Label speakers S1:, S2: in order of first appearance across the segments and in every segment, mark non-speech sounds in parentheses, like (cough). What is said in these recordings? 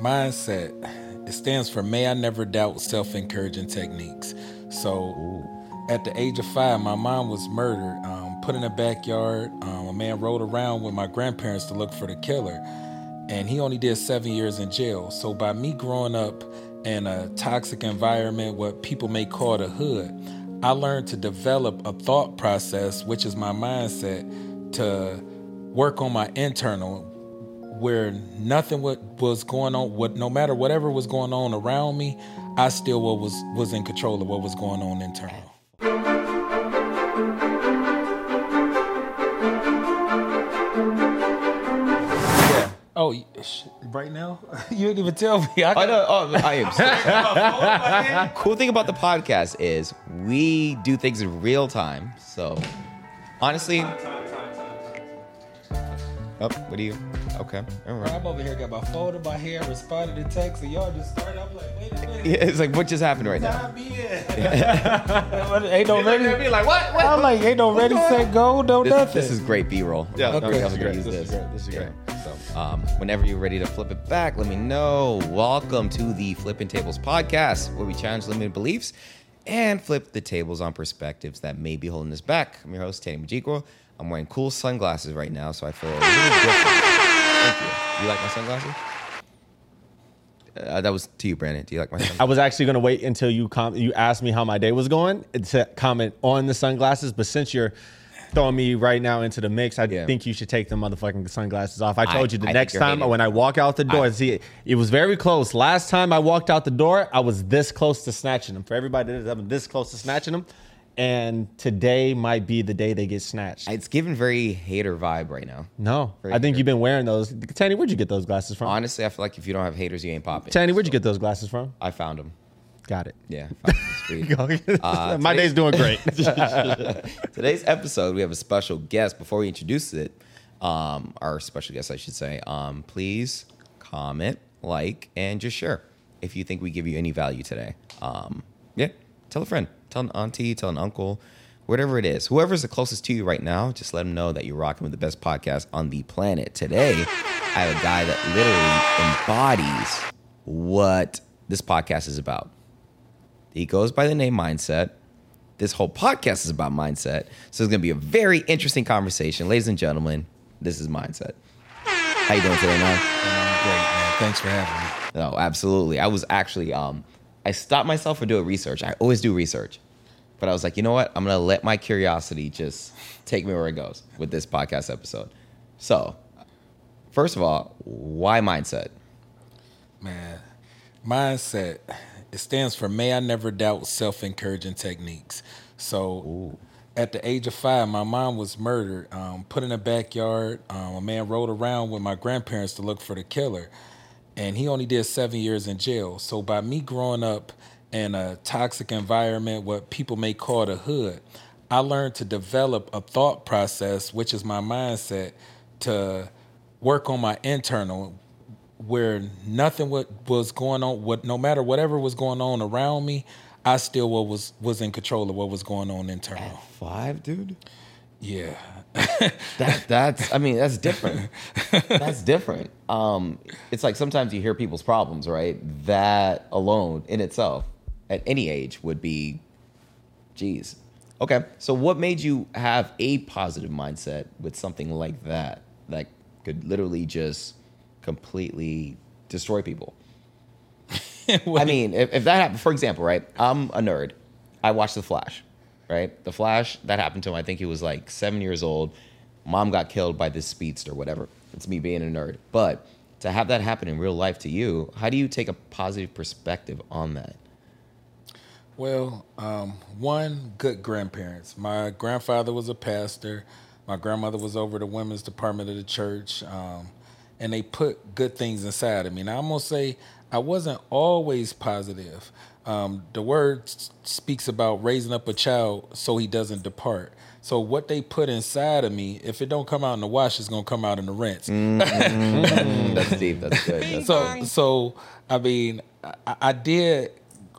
S1: Mindset. It stands for May I Never Doubt Self Encouraging Techniques. So, at the age of five, my mom was murdered, um, put in a backyard. Um, a man rode around with my grandparents to look for the killer, and he only did seven years in jail. So, by me growing up in a toxic environment, what people may call the hood, I learned to develop a thought process, which is my mindset, to work on my internal where nothing what was going on what no matter whatever was going on around me i still was was in control of what was going on internal yeah oh right now (laughs) you didn't even tell me i
S2: Oh,
S1: got
S2: no, oh, I am. (laughs) cool thing about the podcast is we do things in real time. So, honestly, oh, what do you? Okay, all right.
S1: I'm over here got my phone in my hand responded to text and y'all just started i'm like wait a minute
S2: Yeah, it's like what just happened right now?
S1: Time me in. ain't no ready.
S2: Be like what? what?
S1: I'm like, ain't no ready, set, go, no
S2: This,
S1: nothing.
S2: this is great B-roll.
S3: Yeah,
S2: Nobody
S1: this
S2: else
S1: is
S2: gonna
S3: great,
S2: use
S3: this is great, this is great.
S2: So, um, whenever you're ready to flip it back, let me know. Welcome to the Flipping Tables podcast, where we challenge limited beliefs and flip the tables on perspectives that may be holding us back. I'm your host, Tanny Majikwa. I'm wearing cool sunglasses right now, so I feel a little different. Thank you. You like my sunglasses? Uh, that was to you, Brandon. Do you like my sunglasses?
S3: I was actually gonna wait until you com- you asked me how my day was going to comment on the sunglasses, but since you're throwing me right now into the mix, I
S2: Yeah.
S3: think you should take the motherfucking sunglasses off. I
S2: I-
S3: told you the
S2: I
S3: next time
S2: hating.
S3: when I walk out the door,
S2: I-
S3: see, it was very close. Last time I walked out the door, I was this close to snatching them. For everybody that is, I'm this close to snatching them, and today might be the day they get snatched.
S2: It's giving very hater vibe right now.
S3: no,
S2: Very
S3: I think you've been wearing those. Tanny, where'd you get those glasses from?
S2: Honestly, I feel like if you don't have haters, you ain't popping.
S3: Tanny, where'd you get those glasses from?
S2: I found them.
S3: Got it.
S2: Yeah, found 'em in the street. (laughs) Uh, (laughs)
S3: my day's doing great. (laughs)
S2: Today's episode, we have a special guest. Before we introduce it, um, our special guest, I should say, um, please comment, like, and just share if you think we give you any value today. Um, tell a friend, tell an auntie, tell an uncle, whatever it is. Whoever's the closest to you right now, just let them know that you're rocking with the best podcast on the planet. Today, I have a guy that literally embodies what this podcast is about. He goes by the name Mindset. This whole podcast is about mindset. So it's going to be a very interesting conversation. Ladies and gentlemen, this is Mindset. How you doing today, man?
S1: I'm great, man. Thanks for having me.
S2: No, absolutely. I was actually um I stopped myself from doing research. I always do research. But I was like, you know what? I'm going to let my curiosity just take me where it goes with this podcast episode. So, first of all, why mindset?
S1: Man, mindset. It stands for May I Never Doubt Self Encouraging Techniques. So, at the age of five, my mom was murdered, um, put in a backyard. Um, a man rode around with my grandparents to look for the killer, and he only did seven years in jail. So, by me growing up in a toxic environment, what people may call the hood, I learned to develop a thought process, which is my mindset, to work on my internal where nothing what was going on what no matter whatever was going on around me i still was was in control of what was going on internal
S2: Five, dude?
S1: yeah (laughs)
S2: That that's I mean, that's different. that's different. Um it's like sometimes you hear people's problems, right? That alone in itself at any age would be geez. Okay. So what made you have a positive mindset with something like that that could literally just completely destroy people? (laughs) I mean, if, if that happened, for example, right? I'm a nerd. I watch The Flash, right? The Flash, that happened to him. I think he was like seven years old. Mom got killed by this speedster, whatever. It's me being a nerd. But to have that happen in real life to you, how do you take a positive perspective on that?
S1: Well, um, one, good grandparents. My grandfather was a pastor. My grandmother was over the women's department of the church. Um, and they put good things inside of me. Now, I'm going to say I wasn't always positive. Um, the word speaks about raising up a child so he doesn't depart. So what they put inside of me, if it don't come out in the wash, it's gonna come out in the rinse.
S2: Mm, (laughs) that's deep. That's good. That's
S1: So, so I mean, I, I did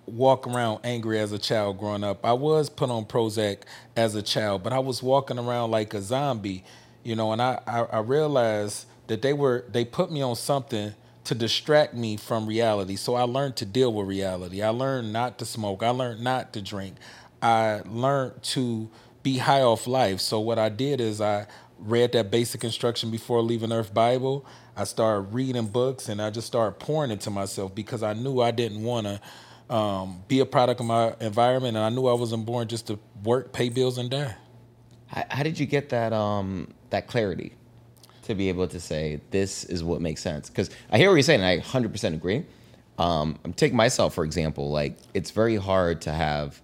S1: walk around angry as a child growing up. I was put on Prozac as a child, but I was walking around like a zombie, you know. And I, I, I realized that they were they put me on something to distract me from reality. So I learned to deal with reality. I learned not to smoke. I learned not to drink. I learned to be high off life. So what I did is I read that basic instruction before leaving Earth Bible. I started reading books and I just started pouring into myself because I knew I didn't want to um, be a product of my environment, and I knew I wasn't born just to work, pay bills, and die.
S2: How, did you get that um that clarity to be able to say this is what makes sense? Because I hear what you're saying, and I 100% agree. Um, I'm taking myself for example. Like it's very hard to have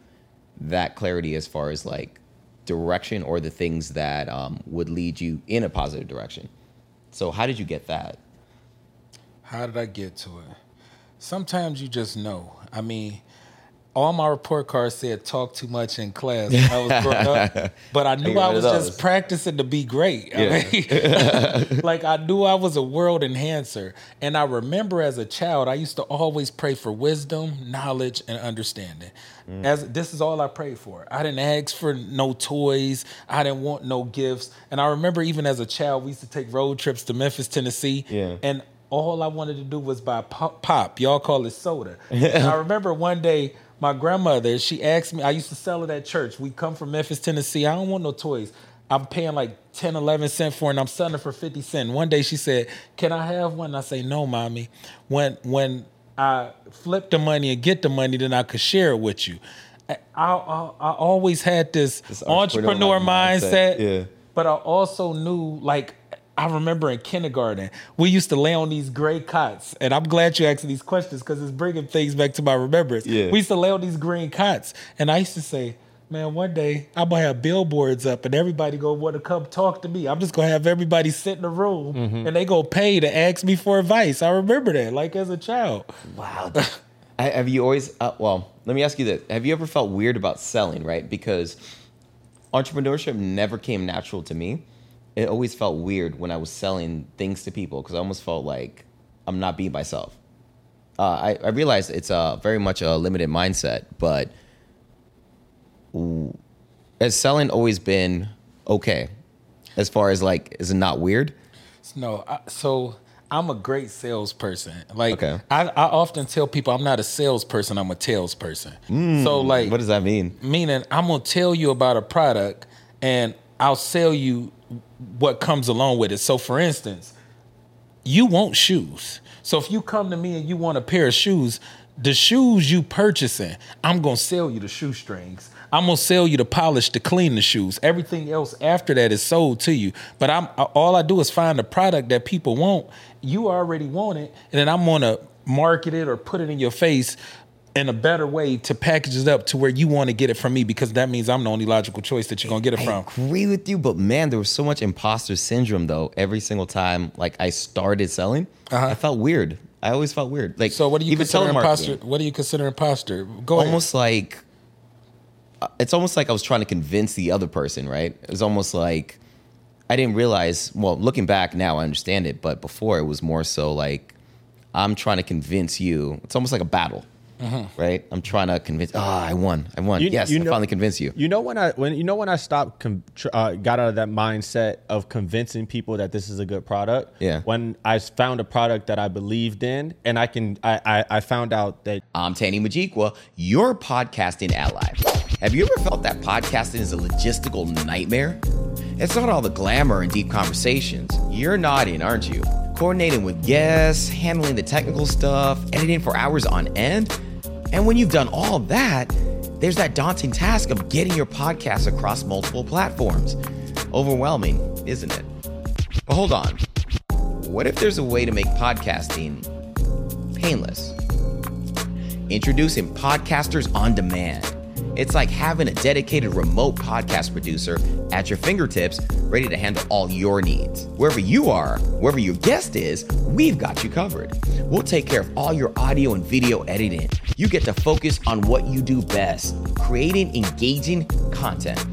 S2: that clarity as far as like direction or the things that um, would lead you in a positive direction. So how did you get that?
S1: How did I get to it? Sometimes you just know. I mean, all my report cards said talk too much in class when I was growing up, (laughs) but I knew
S2: get
S1: I was just practicing to be great.
S2: Yeah.
S1: I mean, (laughs) like I knew I was a world enhancer, and I remember as a child I used to always pray for wisdom, knowledge, and understanding.
S2: Mm.
S1: As this is all I prayed for. I didn't ask for no toys. I didn't want no gifts. And I remember even as a child, we used to take road trips to Memphis, Tennessee,
S2: Yeah.
S1: and all I wanted to do was buy pop. pop. Y'all call it soda. (laughs) And I remember one day my grandmother, she asked me, I used to sell it at church. We come from Memphis, Tennessee. I don't want no toys. I'm paying like 10, 11 cents for it, and I'm selling it for 50 cents. One day she said, Can I have one? And I say, No, mommy. When when I flip the money and get the money, then I could share it with you. I, I, I, I always had this,
S2: This
S1: entrepreneur,
S2: entrepreneur
S1: mindset.
S2: mindset, yeah.
S1: But I also knew, like, I remember in kindergarten, we used to lay on these gray cots. And I'm glad you asked these questions because it's bringing things back to my remembrance.
S2: Yeah.
S1: We used to lay on these green cots. And I used to say, man, one day I'm going to have billboards up and everybody going to want to come talk to me. I'm just going to have everybody sit in a room and they go pay to ask me for advice. I remember that, like as a child.
S2: Wow. I- (laughs) Have you always, uh, well, let me ask you this. Have you ever felt weird about selling, right? Because entrepreneurship never came natural to me. It always felt weird when I was selling things to people because I almost felt like I'm not being myself. Uh, I, I realize it's uh, very much a limited mindset, but has selling always been okay? As far as like, is it not weird?
S1: No, I, so I'm a great salesperson. Like
S2: Okay.
S1: I, I often tell people I'm not a salesperson, I'm a salesperson. so like
S2: What does that mean?
S1: meaning I'm gonna tell you about a product and I'll sell you what comes along with it. So for instance, you want shoes. So if you come to me and you want a pair of shoes, the shoes you purchasing, I'm gonna sell you the shoestrings. I'm gonna sell you the polish to clean the shoes. Everything else after that is sold to you. But I'm all I do is find a product that people want. You already want it, and then I'm gonna market it or put it in your face in a better way to package it up to where you want to get it from me because that means I'm the only logical choice that you're gonna get it
S2: I
S1: from.
S2: agree with you, but man, there was so much imposter syndrome though. Every single time, like I started selling,
S1: Uh-huh.
S2: I felt weird. I always felt weird. Like
S1: So what do you consider imposter? What do you consider imposter? Go ahead.
S2: Almost like uh, it's almost like I was trying to convince the other person. Right? It was almost like I didn't realize. Well, looking back now, I understand it, but before it was more so like I'm trying to convince you. It's almost like a battle. Right? I'm trying to convince. Ah, I won. I won.
S3: You-
S2: yes,
S3: you
S2: I finally convinced you.
S3: You know when I when you know when I stopped com- tr- uh, got out of that mindset of convincing people that this is a good product.
S2: Yeah.
S3: When I found a product that I believed in, and I can I I, I found out that
S2: I'm Tani Majikwa, your podcasting ally. Have you ever felt that podcasting is a logistical nightmare? It's not all the glamour and deep conversations. You're nodding, aren't you? Coordinating with guests, handling the technical stuff, editing for hours on end. And when you've done all that, there's that daunting task of getting your podcast across multiple platforms. Overwhelming, isn't it? But hold on. What if there's a way to make podcasting painless? Introducing Podcasters on Demand. It's like having a dedicated remote podcast producer at your fingertips, ready to handle all your needs. Wherever you are, wherever your guest is, we've got you covered. We'll take care of all your audio and video editing. You get to focus on what you do best creating engaging content.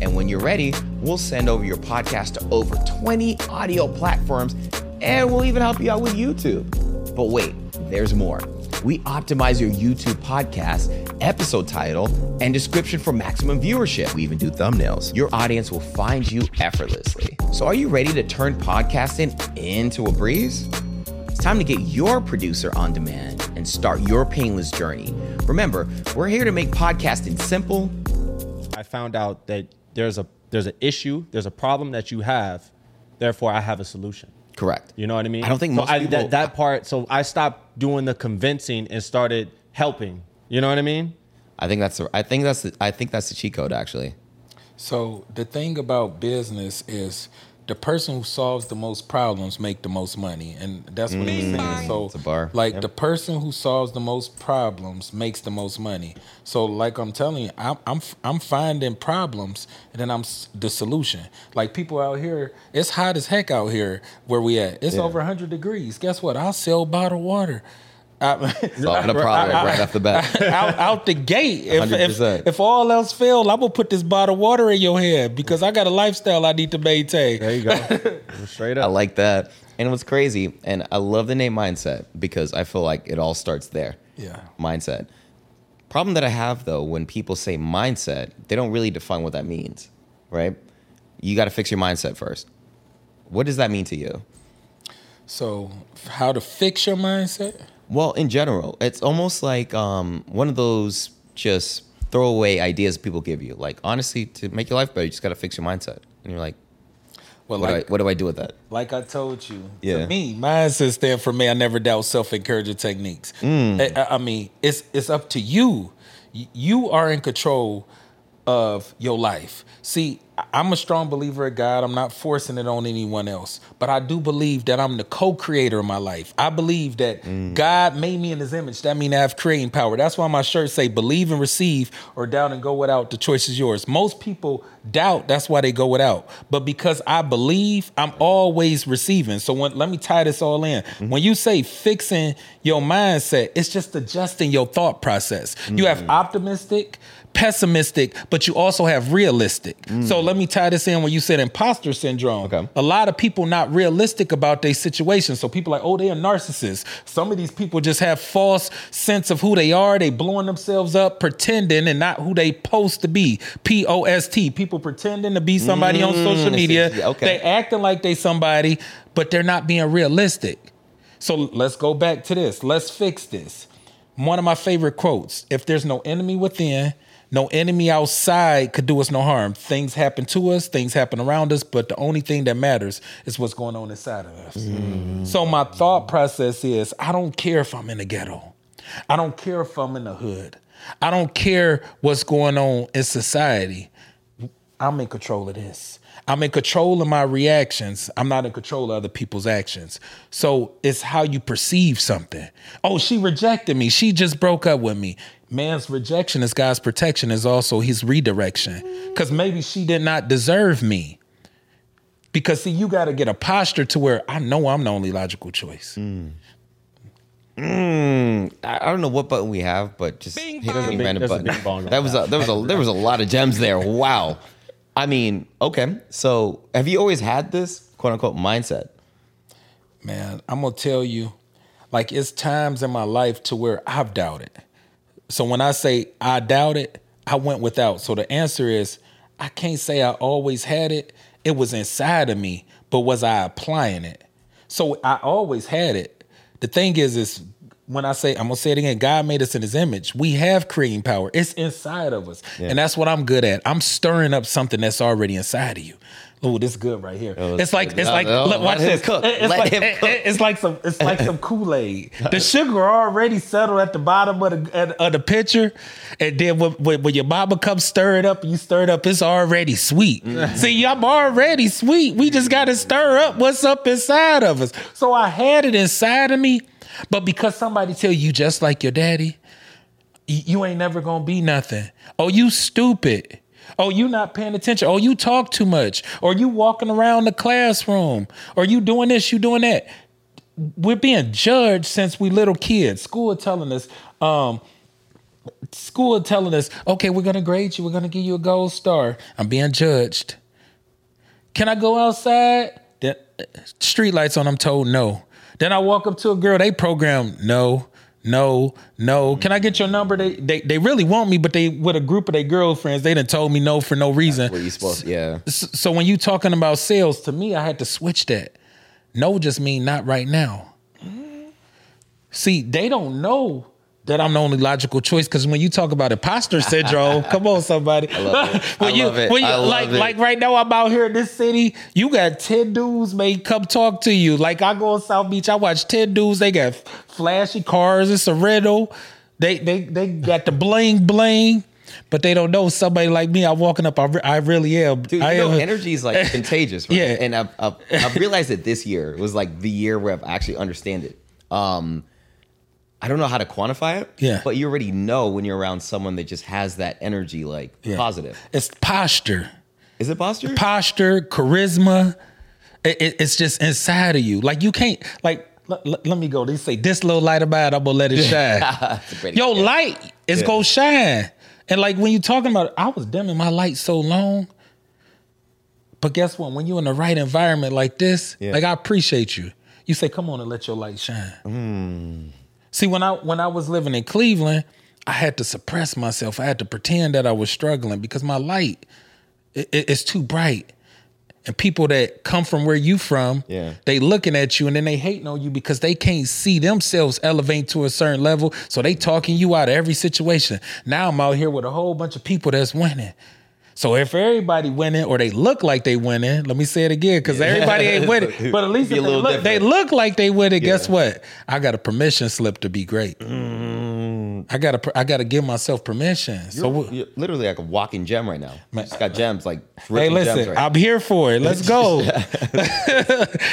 S2: And when you're ready, we'll send over your podcast to over 20 audio platforms and we'll even help you out with YouTube. But wait, there's more. We optimize your YouTube podcast, episode title, and description for maximum viewership. We even do thumbnails. Your audience will find you effortlessly. So, are you ready to turn podcasting into a breeze? It's time to get your producer on demand and start your painless journey. Remember, we're here to make podcasting simple.
S3: I found out that there's a there's an issue, there's a problem that you have, therefore I have a solution.
S2: Correct.
S3: You know what I mean?
S2: I don't think
S3: so
S2: most
S3: I,
S2: people-
S3: that, that part. So I stopped doing the convincing and started helping. You know what I mean?
S2: I think that's the, I think that's the, I think that's the cheat code actually.
S1: So the thing about business is the person who solves the most problems make the most money, and that's what he's saying. Mm. So,
S2: It's a bar.
S1: like the person who solves the most problems makes the most money. So, like I'm telling you, I'm I'm I'm finding problems, and then I'm the solution. Like people out here, it's hot as heck out here where we at. It's
S2: Yeah.
S1: over 100 degrees. Guess what? I'll sell bottled water. I-
S2: Solving the problem
S1: I- I-
S2: right off the bat.
S1: out, out the gate. If, if, if all else fails, I'm gonna put this bottle of water in your head because I got a lifestyle I need to maintain.
S3: There you go. (laughs) Straight up.
S2: I like that. And it was crazy, and I love the name mindset because I feel like it all starts there.
S1: Yeah.
S2: Mindset. Problem that I have though, when people say mindset, they don't really define what that means, right? You got to fix your mindset first. What does that mean to you?
S1: So, how to fix your mindset?
S2: Well, in general, it's almost like um, one of those just throwaway ideas people give you. Like, honestly, to make your life better, you just got to fix your mindset. And you're like,
S1: Well,
S2: what,
S1: like
S2: do I, what do I do with that?
S1: like I told you,
S2: Yeah.
S1: me, mindset stand for me. I never doubt self encouraging techniques.
S2: Mm.
S1: I, I mean, it's it's up to you. You are in control of your life. See, I'm a strong believer of God. I'm not forcing it on anyone else, but I do believe that I'm the co-creator of my life. I believe that
S2: Mm.
S1: God made me in His image. That means I have creating power. That's why my shirts say "Believe and receive," or "Doubt and go without." The choice is yours. Most people doubt. That's why they go without. But because I believe, I'm always receiving. So when let me tie this all in. When you say fixing your mindset, it's just adjusting your thought process. You have optimistic pessimistic, but you also have realistic. So mm. let me tie this in when you said imposter syndrome.
S2: Okay.
S1: A lot of people not realistic about their situation. So people like, oh, they're narcissists. Some of these people just have false sense of who they are. They blowing themselves up, pretending and not who they supposed to be. P O S T. People pretending to be somebody on
S2: mm, social
S1: media.
S2: Yeah, okay.
S1: They acting like they somebody, but they're not being realistic. So let's go back to this. Let's fix this. One of my favorite quotes if there's no enemy within, no enemy outside could do us no harm. Things happen to us, things happen around us, but the only thing that matters is what's going on inside of us. Mm. So my thought process is I don't care if I'm in the ghetto, I don't care if I'm in the hood, I don't care what's going on in society. I'm in control of this. I'm in control of my reactions. I'm not in control of other people's actions. So it's how you perceive something. Oh, she rejected me. She just broke up with me. Man's rejection is God's protection, is also his redirection. Because maybe she did not deserve me. Because see, you got to get a posture to where I know I'm the only logical choice. Hmm. Hmm.
S2: I I don't know what button we have, but just hit
S3: There's a
S2: any random button.
S3: bing bong on
S2: That was a, there was a there was a lot of gems there. Wow. I mean, okay. So, have you always had this quote unquote mindset?
S1: Man, I'm gonna tell you, like it's times in my life to where I've doubted. So when I say I doubt it, I went without. So the answer is I can't say I always had it. It was inside of me, but was I applying it? So I always had it. The thing is, is when I say I'm gonna say it again, God made us in His image. We have creating power. It's inside of us, and that's what I'm good at. I'm stirring up something that's already inside of you. Oh, this is good right here.
S2: Oh,
S1: it's like
S2: good.
S1: it's like
S2: Oh,
S1: look, watch this.
S2: cook.
S1: It's
S2: Let
S1: like
S2: him
S1: it-
S2: cook.
S1: it's like some it's like some (laughs) Kool Aid. The sugar already settled at the bottom of the at- of the pitcher, and then when, when, when your mama comes stir it up, you stir it up. It's already sweet. Mm. (laughs) See, I'm already sweet. We just got to stir up what's up inside of us. So I had it inside of me, but because somebody tell you just like your daddy, you ain't never gonna be nothing. Oh, you stupid. Oh, you not paying attention. Oh, you talk too much. Or you walking around the classroom. Or you doing this, you doing that. We're being judged since we little kids. School telling us, um, school telling us, okay, we're gonna grade you, we're gonna give you a gold star. I'm being judged. Can I go outside? Then street lights on, I'm told no. Then I walk up to a girl, they program no, no, no. Can I get your number? They they they really want me, but they with a group of their girlfriends, they done told me no for no reason.
S2: What you supposed? Yeah.
S1: S- So when you talking about sales, to me, I had to switch that. No just mean not right now. See, they don't know that I'm the only logical choice because when you talk about imposter syndrome, (laughs) come on, somebody. I
S2: love it. (laughs)
S1: when
S2: I
S1: you,
S2: love it.
S1: When you,
S2: I love
S1: like,
S2: it.
S1: like right now, I'm out here in this city. You got ten dudes may come talk to you. Like I go on South Beach, I watch ten dudes. They got flashy cars. It's a rental. They they they got the bling bling. But they don't know somebody like me. I'm walking up. I, re- I really am.
S2: Dude,
S1: I
S2: know,
S1: am.
S2: energy is like (laughs) contagious, right?
S1: Yeah.
S2: And I've, I've, I've realized that this year was like the year where I've actually understand it. Um, I don't know how to quantify it.
S1: Yeah.
S2: But you already know when you're around someone that just has that energy, like
S1: Yeah.
S2: positive.
S1: It's posture.
S2: Is it posture?
S1: posture, charisma. It, it- it's just inside of you. Like you can't like. Let, let- let me go. They say this little light about it, I'm gonna let it (laughs) shine.
S2: Yo, a great
S1: Your
S2: example.
S1: light is
S2: Yeah.
S1: gonna shine. And like when you're talking about, it, I was dimming my light so long. But guess what? When you're in the right environment like this,
S2: Yeah.
S1: like I appreciate you. You say, "Come on and let your light shine."
S2: Mm.
S1: See, when I when I was living in Cleveland, I had to suppress myself. I had to pretend that I was struggling because my light it, it- it's too bright. And people that come from where you from,
S2: Yeah.
S1: they looking at you and then they hating on you because they can't see themselves elevate to a certain level. So they talking you out of every situation. Now I'm out here with a whole bunch of people that's winning. So if everybody winning or they look like they winning, let me say it again because everybody ain't (laughs) winning. But at least if they look, they look like they winning. Guess what? I got a permission slip to be great. I got to I got to give myself permission. so
S2: You're,
S1: wh-
S2: you're literally like a walking gem right now. You just got gems like
S1: Hey, listen,
S2: gems right
S1: I'm here for it. Let's go. (laughs)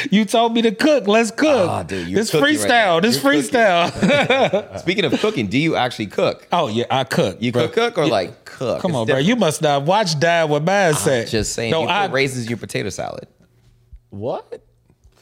S1: (laughs) you told me to cook. Let's cook.
S2: Ah, dude,
S1: this
S2: cooking right
S1: freestyle. this
S2: You're
S1: freestyle.
S2: Speaking of cooking, do you actually cook?
S1: oh yeah, I cook.
S2: You
S1: bro.
S2: cook cook or like cook?
S1: Come
S2: It's
S1: on, bro. You must not watch Dad with mindset.
S2: Just saying.
S1: No, I
S2: raisins in your potato salad.
S3: What?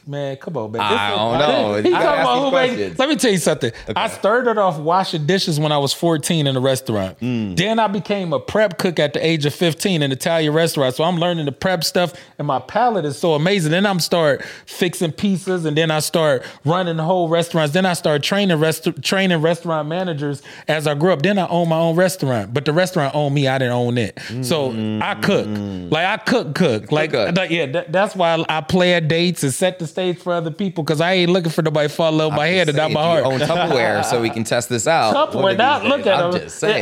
S1: Man, come on, man.
S2: I
S1: This is-
S2: don't know. (laughs)
S1: He
S2: You gotta
S1: talking
S2: ask
S1: about who made- Let me tell you something. I started off washing dishes when I was 14 in a restaurant.
S2: Mm.
S1: Then I became a prep cook at the age of 15 in an Italian restaurant. So I'm learning the prep stuff, and my palate is so amazing. Then I'm start fixing pieces, and then I start running whole restaurants. Then I start training rest- training restaurant managers as I grew up. Then I own my own restaurant, but the restaurant owned me. I didn't own it. So I cook, like I cook, cook, like yeah. that- that's why I play at dates and set the stage for other people because I ain't looking for nobody to fall with my head and not my heart.
S2: Own Tupperware, so we can test this out.
S1: Couple,
S2: one of
S1: now
S2: these
S1: look at
S2: I'm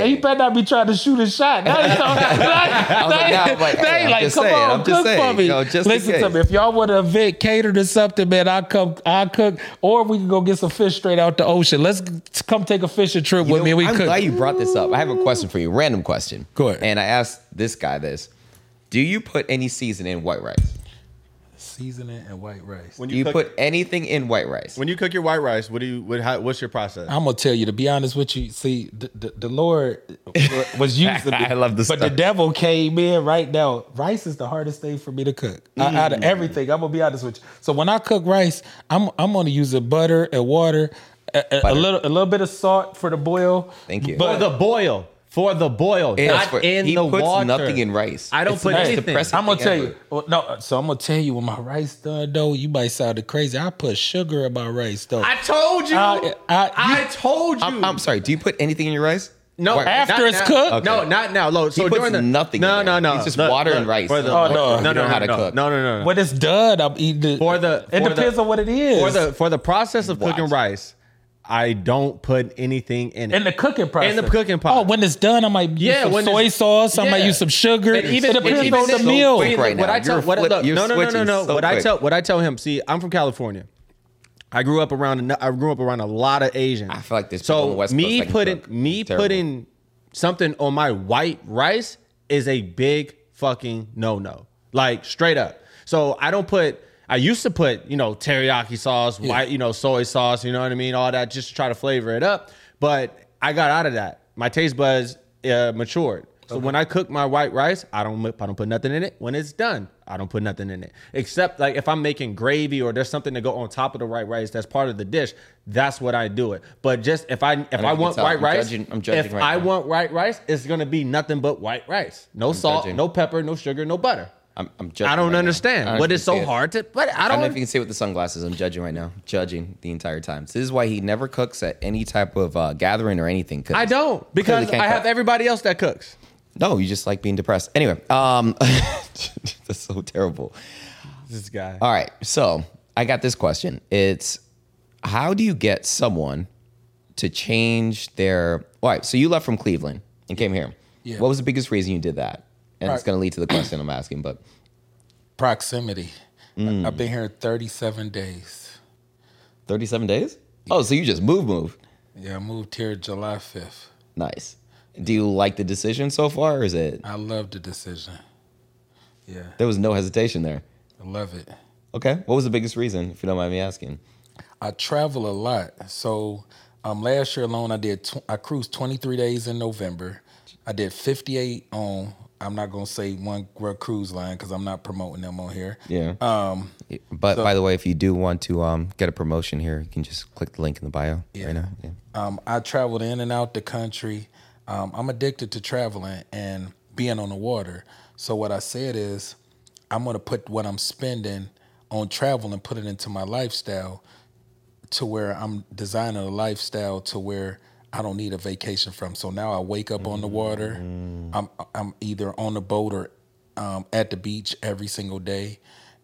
S1: him. He better not be trying to shoot a shot. Now he's (laughs)
S2: was like, like, hey,
S1: come
S2: saying,
S1: on,
S2: I'm
S1: cook for me.
S2: you know, just in
S1: Listen to me. If y'all want to event cater to something, man, I come, I cook, or we can go get some fish straight out the ocean. Let's come take a fishing trip
S2: You
S1: with
S2: know,
S1: me. and We
S2: I'm
S1: cook.
S2: glad you brought this up. I have a question for you. Random question.
S1: Go ahead.
S2: And I asked this guy this. Do you put any season in white rice?
S1: Seasoning and white rice.
S3: When
S2: Do you
S3: cook,
S2: put anything in white rice?
S3: when you cook your white rice, what do you? What, how, what's your process?
S1: I'm gonna tell you to be honest with you. See, the, the, the Lord was (laughs) using me,
S2: I love this
S1: but the devil came in right now. Rice is the hardest thing for me to cook out- out
S2: Mm.
S1: of everything. I'm gonna be honest with you. So when I cook rice, I'm I'm gonna use a butter and water, a, a- a little a little bit of salt for the boil.
S2: Thank you.
S3: for
S1: But
S3: the boil. For the boil,
S2: It's
S3: not
S2: for-
S3: in
S2: he
S3: the
S2: puts
S3: water.
S2: nothing in rice.
S3: I don't
S2: It's
S3: put
S2: the
S3: anything.
S1: I'm gonna
S2: thing
S1: tell
S2: ever.
S1: you. Well, no, so I'm gonna tell you when my rice done though. You might sound crazy. I put sugar in my rice though.
S3: I told you.
S1: I- I-
S3: I
S1: you-
S3: told you.
S2: I'm, I'm sorry. Do you put anything in your rice?
S3: No,
S2: White-
S1: After it's
S3: now.
S1: cooked?
S3: No, not now. Look, so
S2: puts
S3: during the
S2: nothing
S3: No,
S2: in
S3: no,
S2: there.
S3: no.
S2: It's just
S3: Look,
S2: water
S3: look,
S2: and rice.
S3: For the,
S1: Oh, no.
S3: no, no,
S2: don't
S3: no,
S2: how to
S3: no,
S2: cook.
S3: No, no, no, no.
S1: when it's done, I'm eating it.
S3: For the-
S1: it depends on what it is.
S3: for the for the process of cooking rice, I don't put anything in it.
S1: In the cooking process.
S3: In the cooking pot.
S1: Oh, when it's done, I might use
S3: Yeah,
S1: some soy
S3: it's-
S1: sauce. I might use some sugar.
S3: And even-
S1: it depends
S3: even
S1: on the
S3: then-
S1: meal.
S2: right
S3: what
S2: now.
S3: I tell,
S2: You're
S3: what,
S2: flip-
S3: look,
S2: you're
S3: no, no, no, no, no.
S2: so
S3: what I tell, what I tell him. See, I'm from California. I grew up around. a- I grew up around a lot of Asians.
S2: I feel like there's people on
S3: so
S2: the West
S3: me
S2: that
S3: putting
S2: cook.
S3: me
S2: terrible.
S3: putting something on my white rice is a big fucking no no. Like straight up. So I don't put. I used to put you know teriyaki sauce, white you know soy sauce. You know what I mean, all that just to try to flavor it up. But I got out of that. My taste buds uh, matured. So when I cook my white rice, I don't I don't put nothing in it. When it's done, I don't put nothing in it. Except like if I'm making gravy or there's something to go on top of the white rice that's part of the dish, that's what I do it. But just if I if
S2: know
S3: I, want white
S2: I'm
S3: rice,
S2: judging- I'm judging
S3: if
S2: right
S3: I
S2: now.
S3: want white rice, it's gonna be nothing but white rice. No salt,
S2: judging.
S3: no pepper, no sugar, no butter.
S2: I'm, I'm judging
S3: I don't
S2: right now.
S3: understand
S2: I don't know
S3: what is so hard to. But I
S2: I don't know if you can see it with the sunglasses. I'm judging right now. Judging the entire time. So this is why he never cooks at any type of uh, gathering or anything.
S3: I don't because I have
S2: cook.
S3: everybody else that cooks.
S2: No, you just like being depressed. Anyway, um, (laughs) that's so terrible.
S3: This guy.
S2: All right, so I got this question. It's how do you get someone to change their. All right, so you left from Cleveland and came here.
S1: Yeah.
S2: What was the biggest reason you did that? And it's going to lead to the question I'm asking, but
S1: Proximity.
S2: Mm.
S1: I've been here 37 days.
S2: 37 days? Oh, so you just move, move.
S1: Yeah, I moved here July 5th.
S2: Nice. Do you like the decision so far, or is it
S1: I love the decision. Yeah,
S2: there was no hesitation there?
S1: I love it.
S2: Okay. What was the biggest reason, if you don't mind me asking?
S1: I travel a lot. So um, last year alone, I did tw- I cruised 23 days in November. I did 58 on. I'm not gonna say one cruise line because I'm not promoting them on here.
S2: Yeah.
S1: Um,
S2: But
S1: so-
S2: by the way, if you do want to um, get a promotion here, you can just click the link in the bio
S1: Yeah.
S2: right now. Yeah.
S1: Um, I traveled in and out the country. Um, I'm addicted to traveling and being on the water. So what I said is, I'm gonna put what I'm spending on travel and put it into my lifestyle, to where I'm designing a lifestyle to where I don't need a vacation from. So now I wake up on the water. I'm I'm either on the boat or um, at the beach every single day,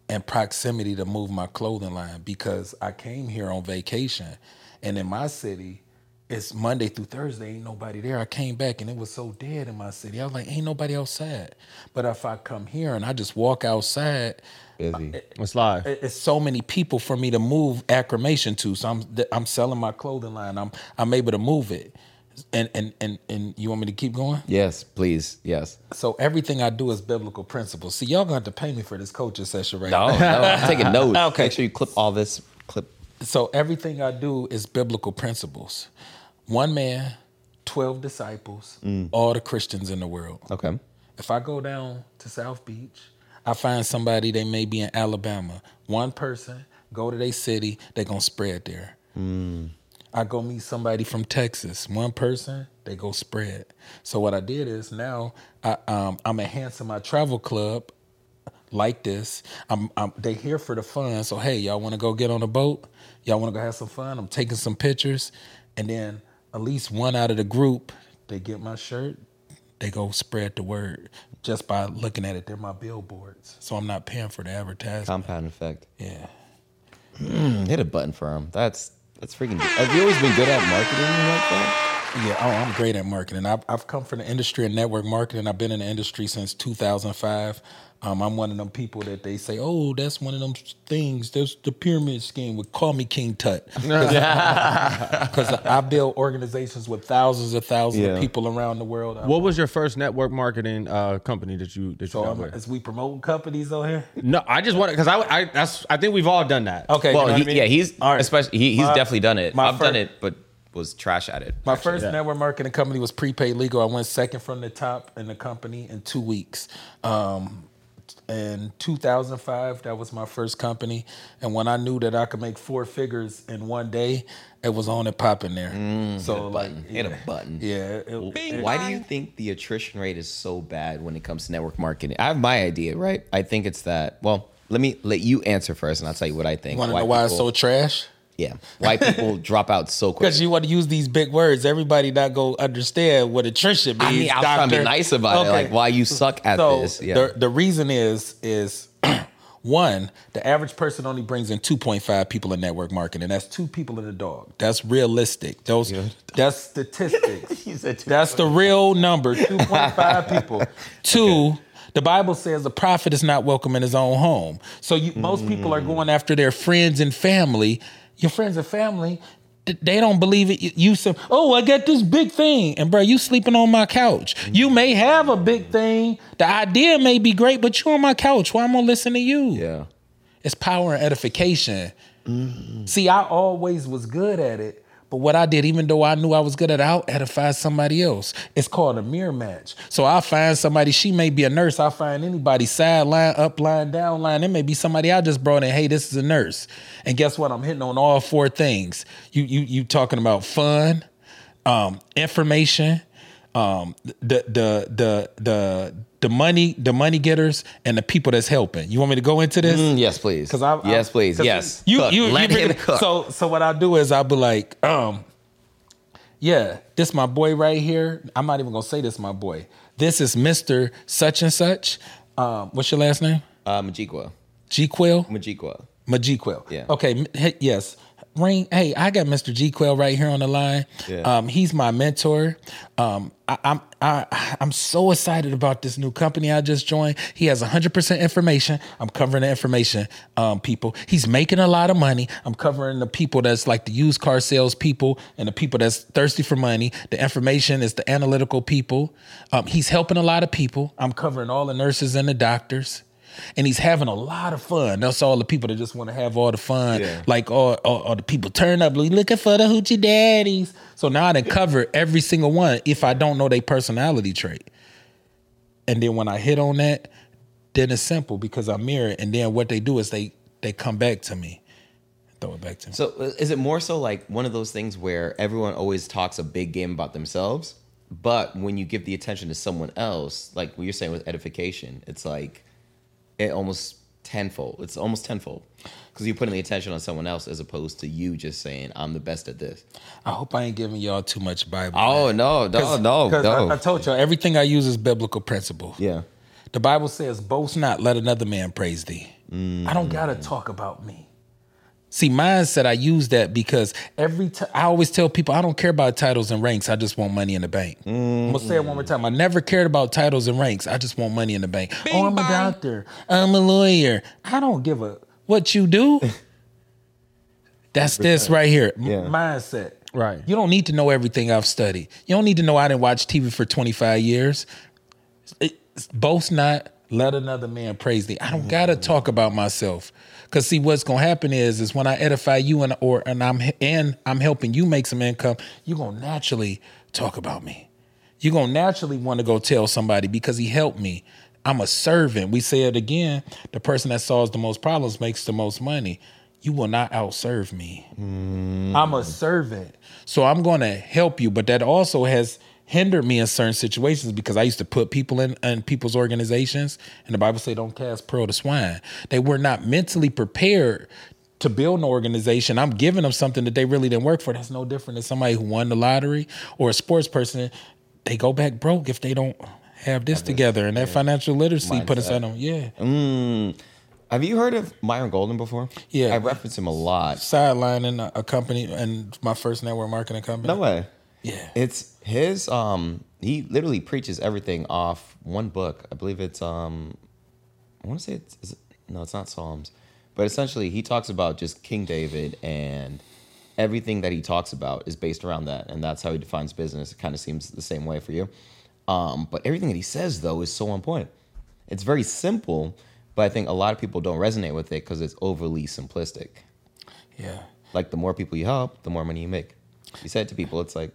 S1: and proximity to move my clothing line because I came here on vacation, and in my city, it's Monday through Thursday. Ain't nobody there. I came back and it was so dead in my city. I was like, ain't nobody outside. But if I come here and I just walk outside,
S2: Busy.
S3: It's live.
S1: it- it's so many people for me to move acclimation to. So I'm I'm selling my clothing line. I'm I'm able to move it. And and and and you want me to keep going?
S2: Yes, please. Yes.
S1: So everything I do is biblical principles. See, y'all gonna have to pay me for this coaching session right
S2: No,
S1: now.
S2: no. (laughs) I'm taking notes.
S1: Okay.
S2: Make sure you clip all this. Clip.
S1: So everything I do is biblical principles. One man, twelve disciples, all the Christians in the world.
S2: Okay.
S1: If I go down to South Beach, I find somebody they may be in Alabama. One person, go to their city, they gonna spread there. I go meet somebody from Texas. One person, they go spread. So what I did is now I, um, I'm enhancing my travel club like this. I'm, I'm they here for the fun. So hey, y'all want to go get on a boat? Y'all want to go have some fun? I'm taking some pictures, and then at least one out of the group, they get my shirt. They go spread the word just by looking at it. They're my billboards, so I'm not paying for the advertisement.
S2: Compound effect.
S1: yeah.
S2: Mm, hit a button for him. That's that's freaking. Have you always been good at marketing like that?
S1: Yeah, oh, I'm great at marketing. I've, I've come from the industry of network marketing. I've been in the industry since 2005. Um, I'm one of them people that they say, oh, that's one of them things. There's the pyramid scheme. Would call me King Tut (laughs) because I build organizations with thousands of thousands
S2: Yeah.
S1: of people around the world.
S3: What was your first network marketing uh, company that you that you
S1: so
S3: got with?
S1: as we promote companies on here,
S3: No, I just want to, because I, I that's I think we've all done that.
S1: okay.
S2: Well,
S1: you know
S2: he,
S1: I mean?
S2: yeah, he's
S1: All right.
S2: especially he, he's
S1: My-
S2: definitely done it. I've done it, but was trash at it.
S1: My first network marketing company was Prepaid Legal. I went second from the top in the company in two weeks. Um, in 2005, that was my first company. And when I knew that I could make four figures in one day, it was on and popping there. Mm-hmm. so like,
S2: button. Hit a button.
S1: Yeah. it- it-
S2: Why do you think the attrition rate is so bad when it comes to network marketing? I have my idea, right? I think it's that. Well, let me let you answer first, and I'll tell you what I think.
S1: want to
S2: Why
S1: know why it's so trash?
S2: Yeah, why people (laughs) drop out so quick?
S1: Because you want to use these big words. Everybody not go understand what attrition means.
S2: I mean, I'm trying to be nice about it. Like, why you suck at
S1: so
S2: this? Yeah.
S1: the the reason is is (clears throat) one the average person only brings in 2.5 people in network marketing that's two people in a dog that's realistic those that's statistics (laughs) that's the real number 2.5 (laughs) people two the bible says a prophet is not welcome in his own home so you, most mm. people are going after their friends and family your friends and family they don't believe it. You- say, "Oh, I got this big thing," and bro, you sleeping on my couch. You may have a big thing. The idea may be great, but you on my couch. Why I'm gonna listen to you?
S2: yeah.
S1: It's power and edification. Mm-hmm. See, I always was good at it, but what I did, even though I knew I was good at it, I'll edify somebody else. It's called a mirror match. So I find somebody, she may be a nurse. I find anybody sideline, up line, down line. It may be somebody I just brought in. Hey, this is a nurse. And guess what? I'm hitting on all four things. You you you talking about fun, um, information, um, the the the the the money, the money getters, and the people that's helping. You want me to go into this?
S2: Mm, yes, please.
S1: Because I,
S2: yes, please. Yes.
S1: You,
S2: Cook.
S1: you, you
S2: Let
S1: bring-
S2: him cook.
S1: So, so what I do is I'll be like, um, yeah, this my boy right here. I'm not even gonna say this my boy. This is Mister Such and Such. Um, what's your last name?
S2: uh, Majikwa.
S1: G Quill.
S2: Majikwa.
S1: Majiquil.
S2: Yeah.
S1: Okay. Yes. Ring. Hey, I got Mr. G Quell right here on the line.
S2: Yeah.
S1: Um, he's my mentor. Um, I, I'm I, I'm so excited about this new company I just joined. He has 100% information. I'm covering the information um, people. He's making a lot of money. I'm covering the people that's like the used car sales people and the people that's thirsty for money. The information is the analytical people. Um, he's helping a lot of people. I'm covering all the nurses and the doctors and he's having a lot of fun. That's all the people that just want to have all the fun.
S2: Yeah.
S1: Like all, all, all the people turn up looking for the hoochie daddies. So now I done cover every single one if I don't know their personality trait. And then when I hit on that, then it's simple because I mirror it. And then what they do is they they come back to me. Throw it back to me.
S2: So uh, is it more so like one of those things where everyone always talks a big game about themselves, but when you give the attention to someone else, like what you're saying with edification, it's like it almost tenfold. It's almost tenfold because you're putting the attention on someone else as opposed to you just saying, "I'm the best at this."
S1: I hope I ain't giving y'all too much Bible.
S2: Oh no, no, no, no.
S1: I, I told y'all everything I use is biblical principle.
S2: yeah.
S1: The Bible says, boast not, let another man praise thee. I don't gotta
S2: Mm.
S1: talk about me. See, mindset, I use that because every time I always tell people I don't care about titles and ranks. I just want money in the bank. I'm gonna say it one more time. I never cared about titles and ranks. I just want money in the bank. oh, I'm a doctor. I'm a lawyer. I don't give a what you do. (laughs) That's this right here.
S2: Yeah.
S1: Mindset.
S3: Right.
S1: You don't need to know everything I've studied. You don't need to know I didn't watch TV for 25 years. It- boast not, let another man praise thee. I don't gotta talk about myself. Cause see, what's gonna happen is, is when I edify you and or and I'm and I'm helping you make some income, you're gonna naturally talk about me. You're gonna naturally want to go tell somebody because he helped me. I'm a servant. We say it again. The person that solves the most problems makes the most money. You will not outserve me. Hmm. I'm a servant. So I'm going to help you, but that also has hindered me in certain situations because I used to put people in, in people's organizations and the Bible say don't cast pearl to swine. They were not mentally prepared to build an organization. I'm giving them something that they really didn't work for. That's no different than somebody who won the lottery or a sports person. They go back broke if they don't have this together and that financial literacy put inside them. Yeah. Mm.
S2: Have you heard of Myron Golden before?
S1: Yeah.
S2: I reference him a lot.
S1: Sidelining a company and my first network marketing company.
S2: No way.
S1: Yeah.
S2: It's his um he literally preaches everything off one book. I believe it's um I want to say it's is it, no, it's not Psalms. But essentially he talks about just King David and everything that he talks about is based around that and that's how he defines business. It kind of seems the same way for you. Um but everything that he says though is so on point. It's very simple, but I think a lot of people don't resonate with it cuz it's overly simplistic.
S1: Yeah.
S2: Like the more people you help, the more money you make. You said to people it's like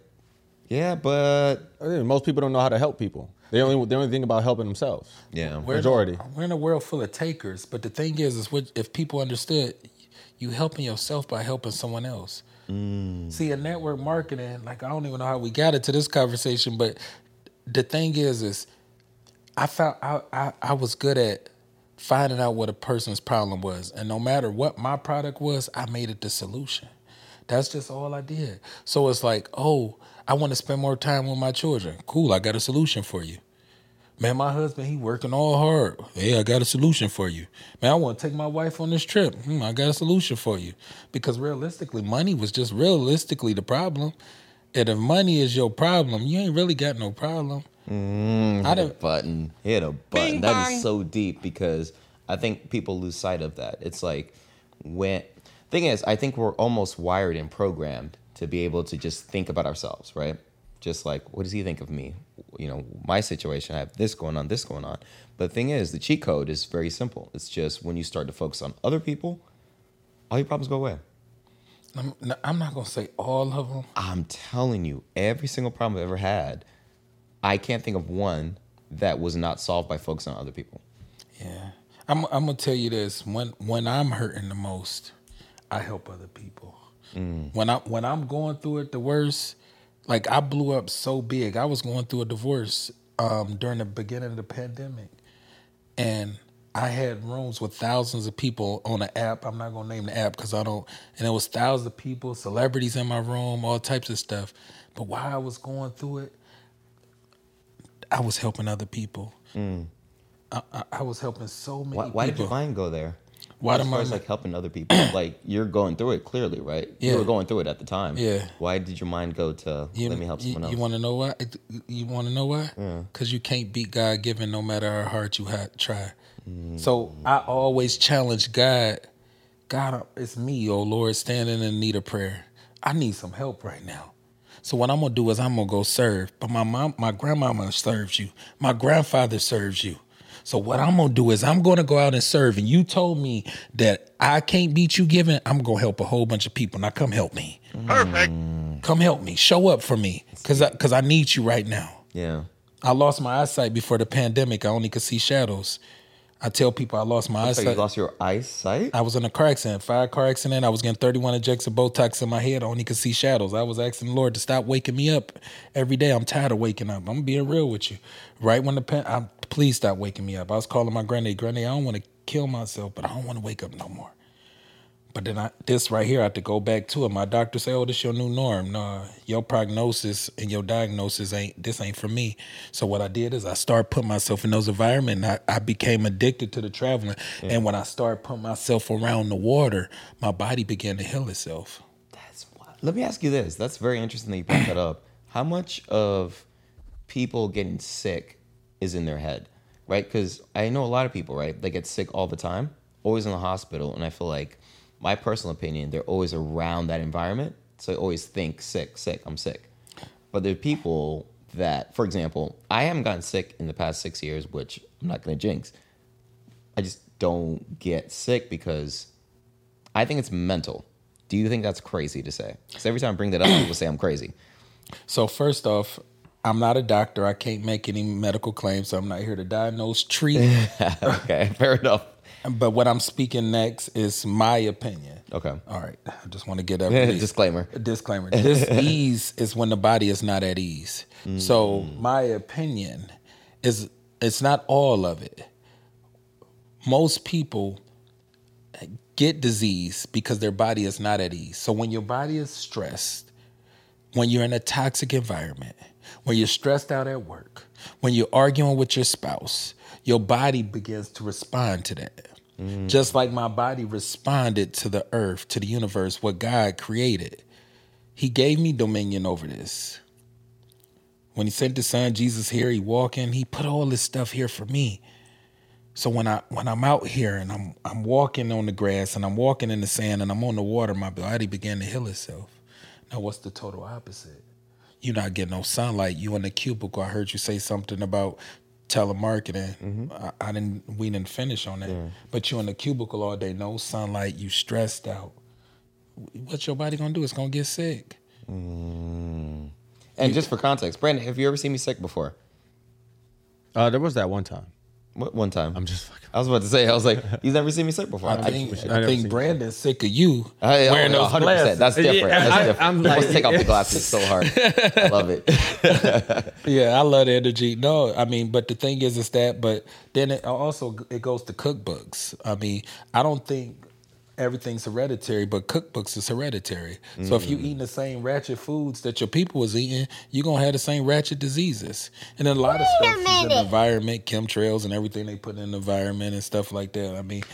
S2: yeah, but
S3: I most people don't know how to help people. They only they only think about helping themselves.
S2: yeah.
S1: We're in a-
S3: Majority.
S1: we're in a world full of takers, but the thing is, is what, if people understood, you helping yourself by helping someone else. Mm. See, in network marketing, like I don't even know how we got into this conversation, but the thing is, is I found I, I I was good at finding out what a person's problem was, and no matter what my product was, I made it the solution. That's just all I did. So it's like, oh, I want to spend more time with my children. Cool, I got a solution for you. Man, my husband, he working all hard. Hey, I got a solution for you. Man, I want to take my wife on this trip. Hmm, I got a solution for you. Because realistically, money was just realistically the problem. And if money is your problem, you ain't really got no problem. I
S2: hit a
S1: didn't.
S2: button. Hit a button. That is so deep because I think people lose sight of that. It's like when thing is, I think we're almost wired and programmed to be able to just think about ourselves, right? Just like, what does he think of me? You know, my situation, I have this going on, this going on. But the thing is, the cheat code is very simple. It's just when you start to focus on other people, all your problems go away.
S1: I'm, I'm not gonna say all of them.
S2: I'm telling you, every single problem I've ever had, I can't think of one that was not solved by focusing on other people.
S1: Yeah, I'm. I'm gonna tell you this. When when I'm hurting the most, I help other people. When I when I'm going through it the worst, like I blew up so big. I was going through a divorce um, during the beginning of the pandemic, and I had rooms with thousands of people on an app. I'm not gonna name the app because I don't. And it was thousands of people, celebrities in my room, all types of stuff. But while I was going through it, I was helping other people. I, I, I was helping so many
S2: Why, why did your mind go there?
S1: Why
S2: as far
S1: my
S2: as like helping other people, (clears throat) like you're going through it clearly, right?
S1: Yeah.
S2: You were going through it at the time.
S1: Yeah.
S2: Why did your mind go to
S1: you,
S2: let me help
S1: you,
S2: someone else?
S1: You want to know why? You want to know why? Because you can't beat God given no matter how hard you try. Mm. So I always challenge God. God, uh, it's me, oh Lord, standing in need of prayer. I need some help right now. So what I'm gonna do is I'm gonna go serve. But my mom, my grandmama serves you. My grandfather serves you. So what I'm gonna do is I'm gonna go out and serve. And you told me that I can't beat you giving. I'm gonna help a whole bunch of people. Now come help me.
S4: Perfect.
S1: Come help me. Show up for me. Cause I, cause I need you right now.
S2: yeah.
S1: I lost my eyesight before the pandemic. I only could see shadows. I tell people I lost my
S2: So you
S1: eyesight.
S2: lost your eyesight?
S1: I was in a car accident, fire car accident. I was getting 31 injections of Botox in my head. I only could see shadows. I was asking the Lord to stop waking me up every day. I'm tired of waking up. I'm being real with you. Right when the pan, I, please stop waking me up. I was calling my granddad, granddad, I don't want to kill myself, but I don't want to wake up no more. But then I, this right here, I have to go back to it. My doctor say, "Oh, this your new norm. No, your prognosis and your diagnosis ain't. This ain't for me." So what I did is I started putting myself in those environments. I, I became addicted to the traveling, and when I started putting myself around the water, my body began to heal itself.
S2: That's wild. Let me ask you this. That's very interesting that you brought that up. (clears throat) How much of people getting sick is in their head, right? Because I know a lot of people, right? They get sick all the time, always in the hospital, and I feel like, my personal opinion, they're always around that environment, so they always think sick, sick, I'm sick. But there are people that, for example, I haven't gotten sick in the past six years, which I'm not going to jinx. I just don't get sick because I think it's mental. Do you think that's crazy to say? Because every time I bring that up, people say I'm crazy.
S1: So first off, I'm not a doctor. I can't make any medical claims. So I'm not here to diagnose, treat. (laughs)
S2: okay, fair enough.
S1: But what I'm speaking next is my opinion.
S2: Okay.
S1: All right. I just want to get released. (laughs)
S2: Disclaimer.
S1: A disclaimer. (laughs) This ease is when the body is not at ease. Mm. So my opinion is it's not all of it. Most people get disease because their body is not at ease. So when your body is stressed, when you're in a toxic environment, when you're stressed out at work, when you're arguing with your spouse, your body begins to respond to that. Mm. Just like my body responded to the earth, to the universe, what God created. He gave me dominion over this. When he sent his son Jesus here, he walking, he put all this stuff here for me. So when I when I'm out here and I'm I'm walking on the grass and I'm walking in the sand and I'm on the water, my body began to heal itself. Now what's the total opposite? You're not getting no sunlight. You in the cubicle. I heard you say something about telemarketing. I, I didn't. We didn't finish on that. But you in the cubicle all day, no sunlight. You stressed out. What's your body gonna do? It's gonna get sick.
S2: And just for context, Brandon, have you ever seen me sick before?
S3: Uh, there was that one time.
S2: What, one time.
S3: I'm just fucking.
S2: I was about to say, I was like, he's never seen me sick before.
S1: I
S2: I,
S1: think,
S3: I
S1: I, think Brandon's sick of you
S2: I,
S1: wearing those
S2: 100%.
S1: glasses.
S2: That's different.
S3: Yeah,
S2: That's
S3: I-
S2: different.
S3: I'm
S2: I
S3: like-
S2: must take off the glasses so hard. I love it. (laughs)
S1: Yeah, I love the energy. No, I mean, but the thing is, is that, but then it also it goes to cookbooks. I mean, I don't think everything's hereditary, but cookbooks is hereditary. So if you mm. eating the same ratchet foods that your people was eating, you're gonna have the same ratchet diseases. And then a lot of stuff is in the environment, chemtrails and everything they put in the environment and stuff like that. I mean.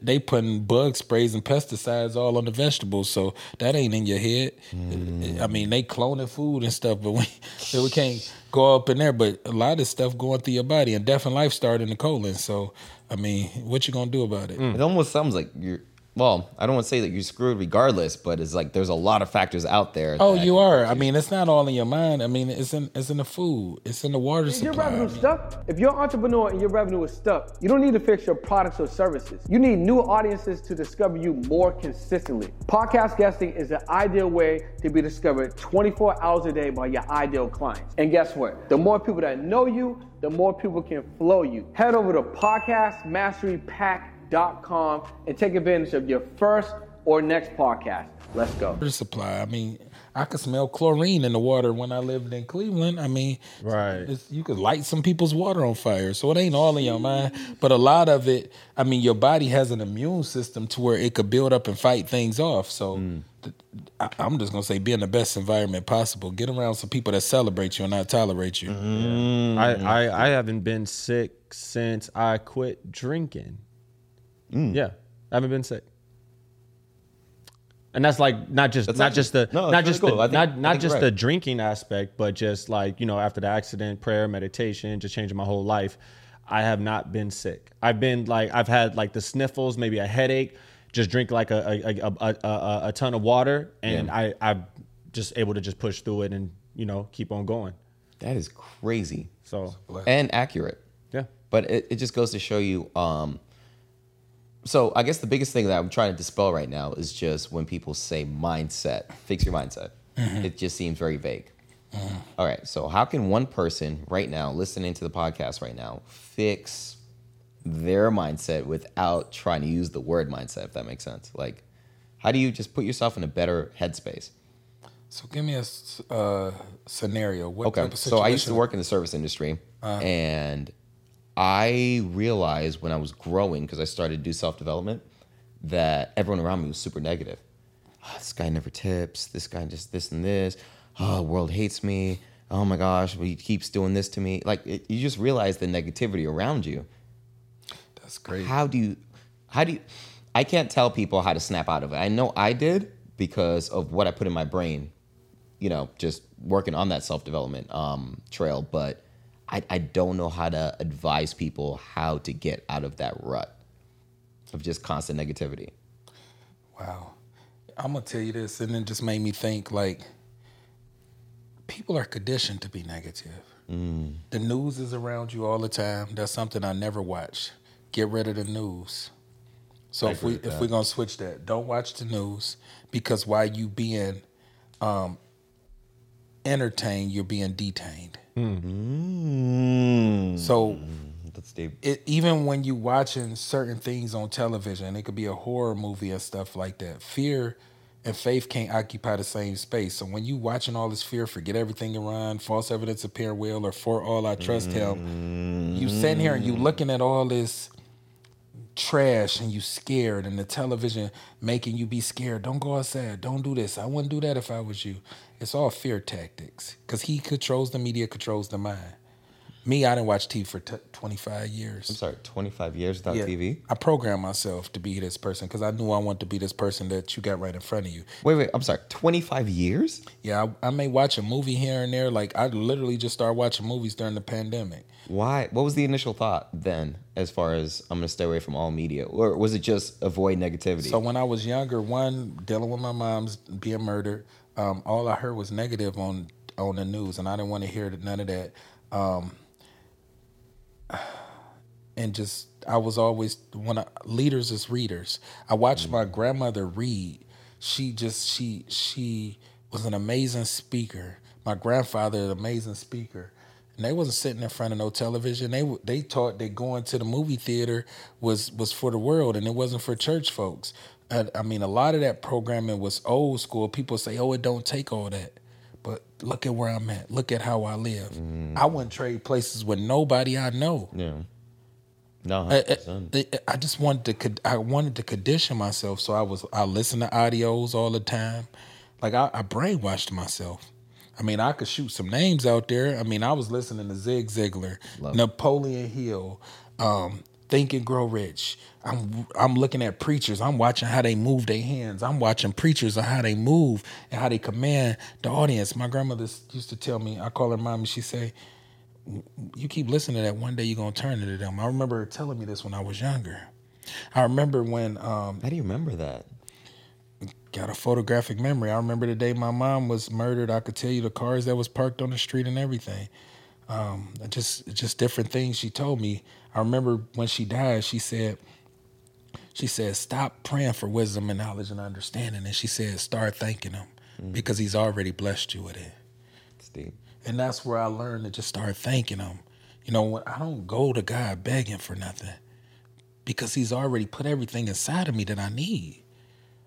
S1: They putting bug sprays and pesticides all on the vegetables, so that ain't in your head. I mm. mean, they cloning food and stuff, but we (laughs) we can't go up in there. But a lot of stuff going through your body, and death and life start in the colon. So, I mean, what you gonna do about it? Mm.
S2: It almost sounds like you're. Well, I don't want to say that you're screwed regardless, but it's like there's a lot of factors out there.
S1: Oh, you are. I mean, it's not all in your mind. I mean, it's in it's in the food. It's in the water
S4: Is your
S1: supply. I
S4: revenue
S1: mean,
S4: stuck? If you're an entrepreneur and your revenue is stuck, you don't need to fix your products or services. You need new audiences to discover you more consistently. Podcast guesting is the ideal way to be discovered 24 hours a day by your ideal clients. And guess what? The more people that know you, the more people can flow you. Head over to podcastmasterypack.com and take advantage of your first or next podcast. Let's go.
S1: water supply. I mean, I could smell chlorine in the water when I lived in Cleveland. I mean,
S3: Right.
S1: it's, you could light some people's water on fire. So it ain't all in your mind, but a lot of it. I mean, your body has an immune system to where it could build up and fight things off. So. Mm. th- I, I'm just gonna say, be in the best environment possible. Get around some people that celebrate you and not tolerate you. Mm.
S3: I, I I haven't been sick since I quit drinking. Yeah, I haven't been sick. And that's like not just
S2: That's
S3: not
S2: actually-
S3: just the
S2: no,
S3: not just
S2: cool.
S3: the
S2: think-
S3: not not just
S2: you're
S3: the drinking aspect, but just like you know after the accident, prayer, meditation, just changing my whole life. I have not been sick. I've been like I've had like the sniffles, maybe a headache. Just drink like a a, a, a, a, a ton of water, and
S2: Yeah.
S3: I I'm just able to just push through it and you know keep on going.
S2: That is crazy
S3: So
S2: and accurate.
S3: yeah,
S2: But it, it just goes to show you. Um, so I guess the biggest thing that I'm trying to dispel right now is just when people say mindset, fix your mindset. Mm-hmm. It just seems very vague. Mm-hmm. All right. So how can one person right now, listening to the podcast right now, fix their mindset without trying to use the word mindset? If that makes sense. Like, how do you just put yourself in a better headspace?
S1: So give me a uh, scenario. What
S2: Okay. So I used to work in the service industry, uh-huh. and I realized when I was growing, because I started to do self development, that everyone around me was super negative. "Ah, this guy never tips. This guy just this and this. Oh, world hates me. Oh my gosh, he keeps doing this to me. Like it, you just realize the negativity around you.
S1: That's great.
S2: How do you? How do you? I can't tell people how to snap out of it. I know I did because of what I put in my brain you know, just working on that self development um, trail. But I, I don't know how to advise people how to get out of that rut of just constant negativity.
S1: Wow. I'm gonna tell you this, and it just made me think like people are conditioned to be negative. The news is around you all the time. That's something I never watch. Get rid of the news. So
S2: I
S1: if we if we're gonna switch that, don't watch the news because while you being um, entertained, you're being detained. Mm. So mm,
S2: That's deep.
S1: it, even when you watching certain things on television, it could be a horror movie and stuff like that. Fear and faith can't occupy the same space. So when you watching all this fear, forget everything around, false evidence appear well, or for all I trust him, you sitting here and you looking at all this trash and you scared and the television making you be scared. Don't go outside. Don't do this. I wouldn't do that if I was you. It's all fear tactics because he controls the media, controls the mind. Me, I didn't watch TV for t- 25 years.
S2: I'm sorry, 25 years without TV?
S1: I programmed myself to be this person because I knew I wanted to be this person that you got right in front of you.
S2: Wait, wait, I'm sorry, 25 years?
S1: Yeah, I, I may watch a movie here and there. Like I literally just started watching movies during the pandemic.
S2: Why? What was the initial thought then, as far as I'm going to stay away from all media? Or was it just avoid negativity?
S1: So when I was younger, one dealing with my mom's being murdered, um, all I heard was negative on on the news, and I didn't want to hear none of that. Um, (sighs) and just I was always one of leaders is readers. I watched my mm. grandmother read. She just she she was an amazing speaker. My grandfather, an amazing speaker. And they wasn't sitting in front of no television. They they taught that going to the movie theater was was for the world and it wasn't for church folks. I, I mean, a lot of that programming was old school. People say, "Oh, it don't take all that." But look at where I'm at. Look at how I live. I wouldn't trade places with nobody I know.
S2: yeah. No,
S1: I, I, I just wanted to I wanted to condition myself, so I was I listened to audios all the time, like I, I brainwashed myself. I mean, I could shoot some names out there. I mean, I was listening to Zig Ziglar, Napoleon Hill, um, Think and Grow Rich. I'm I'm looking at preachers. I'm watching how they move their hands. I'm watching preachers on how they move and how they command the audience. My grandmother used to tell me. I call her mom, and she say, you keep listening to that, one day you're gonna turn into them. I remember her telling me this when I was younger. I remember when um,
S2: How do you remember that?
S1: got a photographic memory. I remember the day my mom was murdered. I could tell you the cars that was parked on the street and everything. Um, just just different things she told me. I remember when she died, she said, she said, stop praying for wisdom and knowledge and understanding, and she said, start thanking him because he's already blessed you with it.
S2: It's deep.
S1: And that's where I learned to just start thanking him. You know, when I don't go to God begging for nothing because he's already put everything inside of me that I need.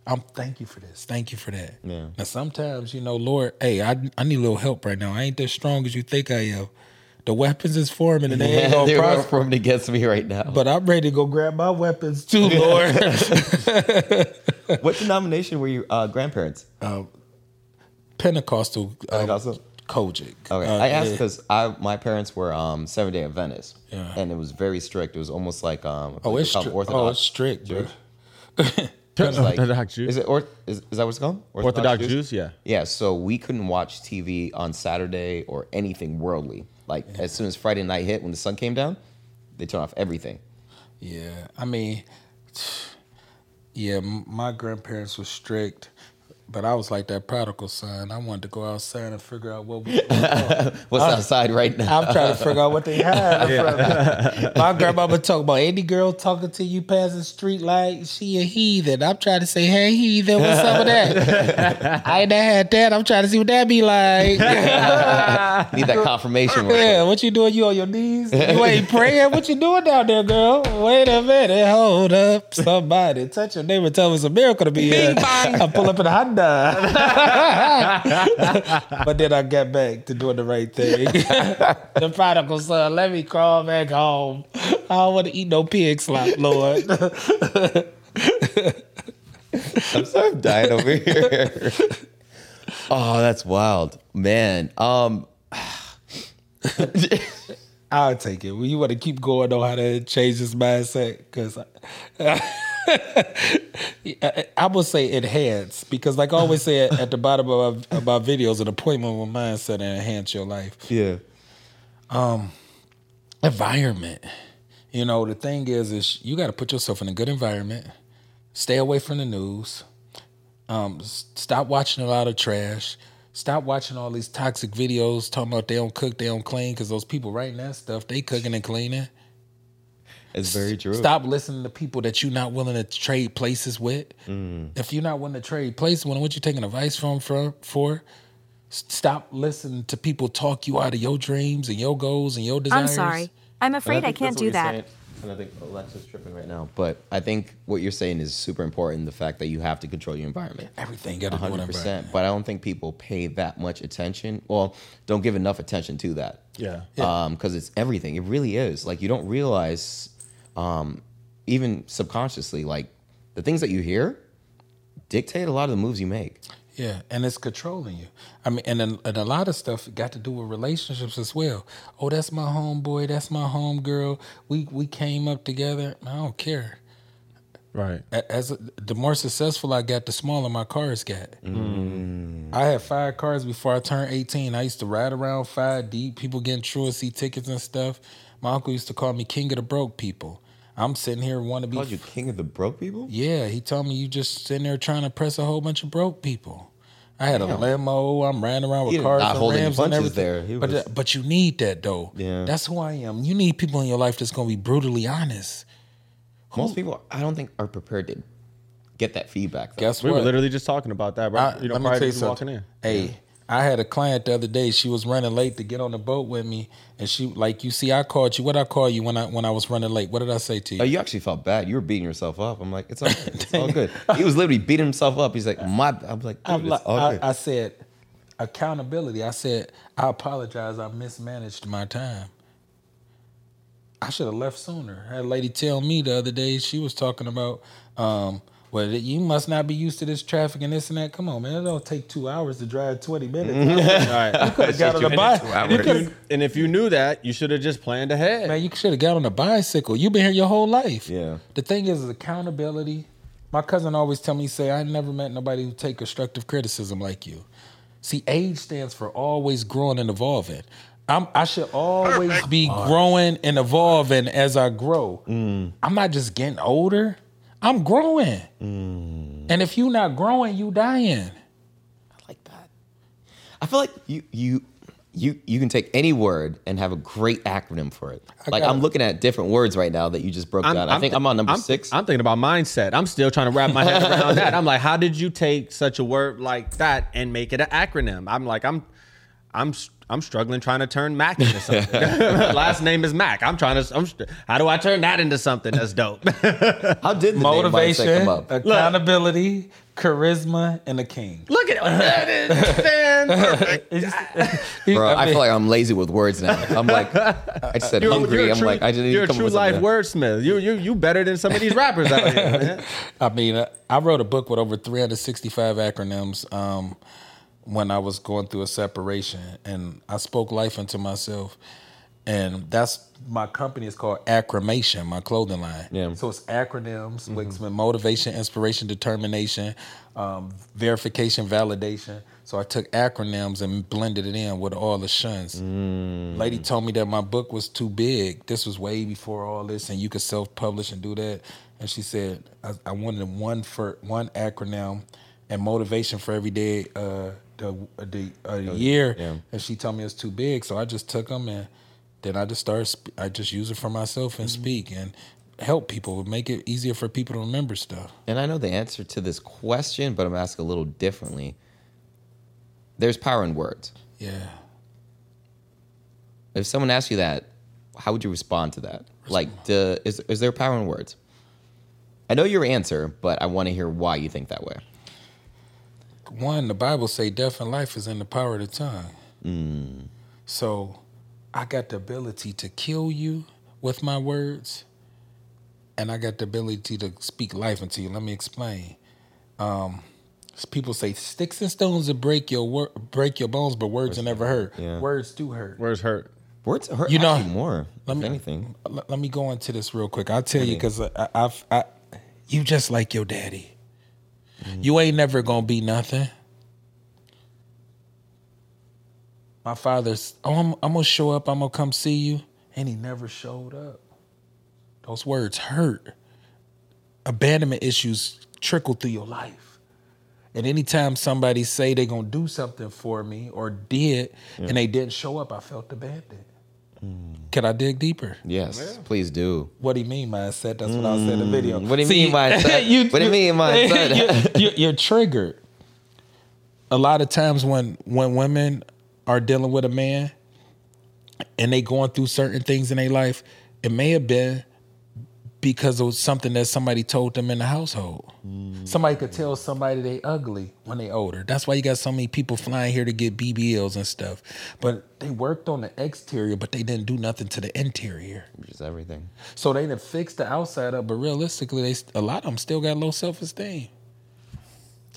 S1: I'm thank you for this. Thank you for that.
S2: Yeah.
S1: Now sometimes, you know, Lord, hey, I I need a little help right now. I ain't as strong as you think I am. The weapons is forming and they ain't gonna
S2: They're
S1: prosper.
S2: forming against me right now.
S1: But I'm ready to go grab my weapons too, (laughs) Lord. (laughs)
S2: what denomination were your uh, grandparents?
S1: Pentecostal, uh,
S2: Pentecostal?
S1: COGIC.
S2: Okay,
S1: Uh,
S2: I asked
S1: yeah.
S2: because I my parents were um, Seventh Day Adventists,
S1: Yeah.
S2: and it was very strict. It was almost like um,
S1: Oh,
S2: what
S1: it's
S2: they call
S1: strict.
S2: Orthodox.
S1: Oh, it's strict, bro. (laughs)
S2: Like-
S3: Orthodox Jews.
S2: Is it or is, is that what it's called?
S3: Orthodox Jews, yeah.
S2: Yeah, so we couldn't watch TV on Saturday or anything worldly. Like as soon as Friday night hit, when the sun came down, they turn off everything.
S1: Yeah, I mean, yeah, my grandparents were strict, but I was like that prodigal son. I wanted to go outside and figure out what was (laughs) going on.
S2: What's outside right now?
S1: I'm trying to figure out what they had. (laughs) My grandmama talk about any girl talking to you passing the street like she a heathen. I'm trying to say, hey heathen, what's up with that? (laughs) I ain't had that. I'm trying to see what that be like.
S2: Need that confirmation.
S1: Yeah,
S2: quick.
S1: what you doing? You on your knees? You ain't praying? What you doing down there, girl? Wait a minute. Hold up. Somebody touch your neighbor. Tell me it's a miracle to be here. I pull up in a Honda. (laughs) but then I got back to doing the right thing. (laughs) the prodigal son, let me crawl back home. I don't want to eat no pig slop, Lord.
S2: I'm sorry, I'm dying over here. (laughs) oh, that's wild, man. Um,
S1: I'll take it. Well, you want to keep going on how to change this mindset? Because I, (laughs) I would say enhance. Because, like I always say at, at the bottom of, of my videos, an appointment with mindset and enhance your life.
S2: yeah.
S1: Environment. You know, the thing is, is you got to put yourself in a good environment. Stay away from the news. Um, stop watching a lot of trash. Stop watching all these toxic videos talking about they don't cook, they don't clean, because those people writing that stuff, they cooking and cleaning.
S2: It's very true.
S1: Stop listening to people that you're not willing to trade places with. If you're not willing to trade places, with, what you taking advice from for? for? Stop listening to people talk you out of your dreams and your goals and your desires.
S5: I'm sorry. I'm afraid I can't do that.
S2: And I think Alexa's tripping right now. But I think what you're saying is super important. The fact that you have to control your environment.
S1: Everything got to do with
S2: hundred
S1: environment.
S2: percent. But I don't think people pay that much attention. Well, don't give enough attention to that.
S3: Yeah.
S2: Um, because it's everything. It really is. Like you don't realize, um, even subconsciously, like the things that you hear dictate a lot of the moves you make.
S1: Yeah, and it's controlling you. I mean, and, then- and a lot of stuff got to do with relationships as well. Oh, that's my homeboy. That's my homegirl. We we came up together. I don't care.
S3: Right.
S1: A- As the more successful I got, the smaller my cars got. I had five cars before I turned eighteen. I used to ride around five deep. People getting truancy tickets and stuff. My uncle used to call me king of the broke people. I'm sitting here want to be.
S2: Called you king of the broke people?
S1: Yeah, he told me you just sitting there trying to press a whole bunch of broke people. I had a limo. I'm riding around with
S2: He
S1: cars
S2: not
S1: and
S2: hold
S1: Rams and everything.
S2: there. He
S1: but
S2: was- uh,
S1: but you need that though.
S2: Yeah.
S1: that's who I am. You need people in your life that's gonna be brutally honest.
S2: Most people, I don't think, are prepared to get that feedback. Though.
S1: Guess
S3: We
S1: what?
S3: were literally just talking about that, bro.
S1: I,
S3: you know,
S1: let me tell you
S3: you walking
S1: something.
S3: in.
S1: Hey, I had a client the other day. She was running late to get on the boat with me, and she like you see, I called you. What I call you when I when I was running late? What did I say to you?
S2: Oh, you actually felt bad. You were beating yourself up. I'm like, it's all, good. It's all (laughs) good. He was literally beating himself up. He's like, my. I'm like,
S1: I'm
S2: it's
S1: like, I. I said accountability. I said I apologize. I mismanaged my time. I should have left sooner. I had a lady tell me the other day. She was talking about, um, well, you must not be used to this traffic and this and that. Come on, man. It don't take two hours to drive twenty minutes. (laughs)
S3: All right.
S1: could have got on the bike.
S3: And if, you, and if you knew that, you should have just planned ahead.
S1: Man, you should have got on a bicycle. You've been here your whole life.
S2: Yeah.
S1: The thing is, is accountability. My cousin always tell me, say, I never met nobody who take constructive criticism like you. See, age stands for always growing and evolving. I'm, I should always be growing and evolving as I grow. Mm. I'm not just getting older. I'm growing. Mm. And if you're not growing, you dying.
S2: I like that. I feel like you you you you can take any word and have a great acronym for it. Like I'm
S1: it.
S2: looking at different words right now that you just broke down. I think I'm on number
S3: I'm,
S2: six.
S3: I'm thinking about mindset. I'm still trying to wrap my head around (laughs) that. I'm like, how did you take such a word like that and make it an acronym? I'm like, I'm, I'm, I'm struggling trying to turn Mac into something. (laughs) Last name is Mac. I'm trying to. I'm, how do I turn that into something that's dope? (laughs)
S2: How did the name
S1: Motivation,
S2: come up?
S1: accountability, charisma, and a king.
S3: Look at it. That is (laughs) man, perfect.
S2: Bro, I
S1: mean-
S2: feel like I'm lazy with words now. I'm like, I just said
S3: You're,
S2: hungry.
S3: you're a
S2: I'm
S3: true,
S2: like, I didn't
S3: you're a
S2: come up
S3: true
S2: with
S3: life
S2: something.
S3: wordsmith. You you you better than some of these rappers out here, man.
S1: I mean, uh, I wrote a book with over 365 acronyms um, when I was going through a separation, and I spoke life into myself. and that's my company is called Acclamation, my clothing line.
S2: Yeah.
S1: So it's acronyms, mm motivation, inspiration, determination, um, verification, validation. So I took acronyms and blended it in with all the shuns. Lady told me that my book was too big. This was way before all this, and you could self-publish and do that. And she said I, I wanted one for one acronym and motivation for every day uh, the the, uh, the year.
S2: yeah.
S1: And she told me it's too big, so I just took them and then I just started. Sp- I just use it for myself and speak and help people, make it easier for people to remember stuff.
S2: And I know the answer to this question, but I'm asking a little differently. There's power in words.
S1: Yeah.
S2: If someone asks you that, how would you respond to that? Like, the, is is there power in words? I know your answer, but I want to hear why you think that way.
S1: One, the Bible say death and life is in the power of the tongue. So I got the ability to kill you with my words, and I got the ability to speak life into you. Let me explain. Um, people say sticks and stones will break your wor- break your bones, but words will never hurt.
S2: Yeah.
S1: Words do hurt.
S3: Words hurt?
S2: Words hurt
S1: You know-
S2: more.
S1: Let me-
S2: anything.
S1: Let, let me go into this real quick. I'll tell you because I, I've I, you just like your daddy. Mm. You ain't never gonna be nothing. My father's. Oh, I'm, I'm gonna show up. I'm gonna come see you, and he never showed up. Those words hurt. Abandonment issues trickle through your life. And anytime somebody say they gonna do something for me or did, and they didn't show up, I felt abandoned. Mm. Can I dig deeper?
S2: Yes, please do.
S1: What do you mean mindset? That's what I said in the video. Mm. (laughs)
S2: What do you mean mindset? What do you mean mindset?
S1: you're, you're triggered. A lot of times when when women are dealing with a man and they going through certain things in their life, it may have been because of something that somebody told them in the household. Somebody could tell somebody they ugly when they older. That's why you got so many people flying here to get BBLs and stuff. But they worked on the exterior, but they didn't do nothing to the interior.
S2: Which is everything.
S1: So they didn't fix the outside up, but realistically, they a lot of them still got low self esteem.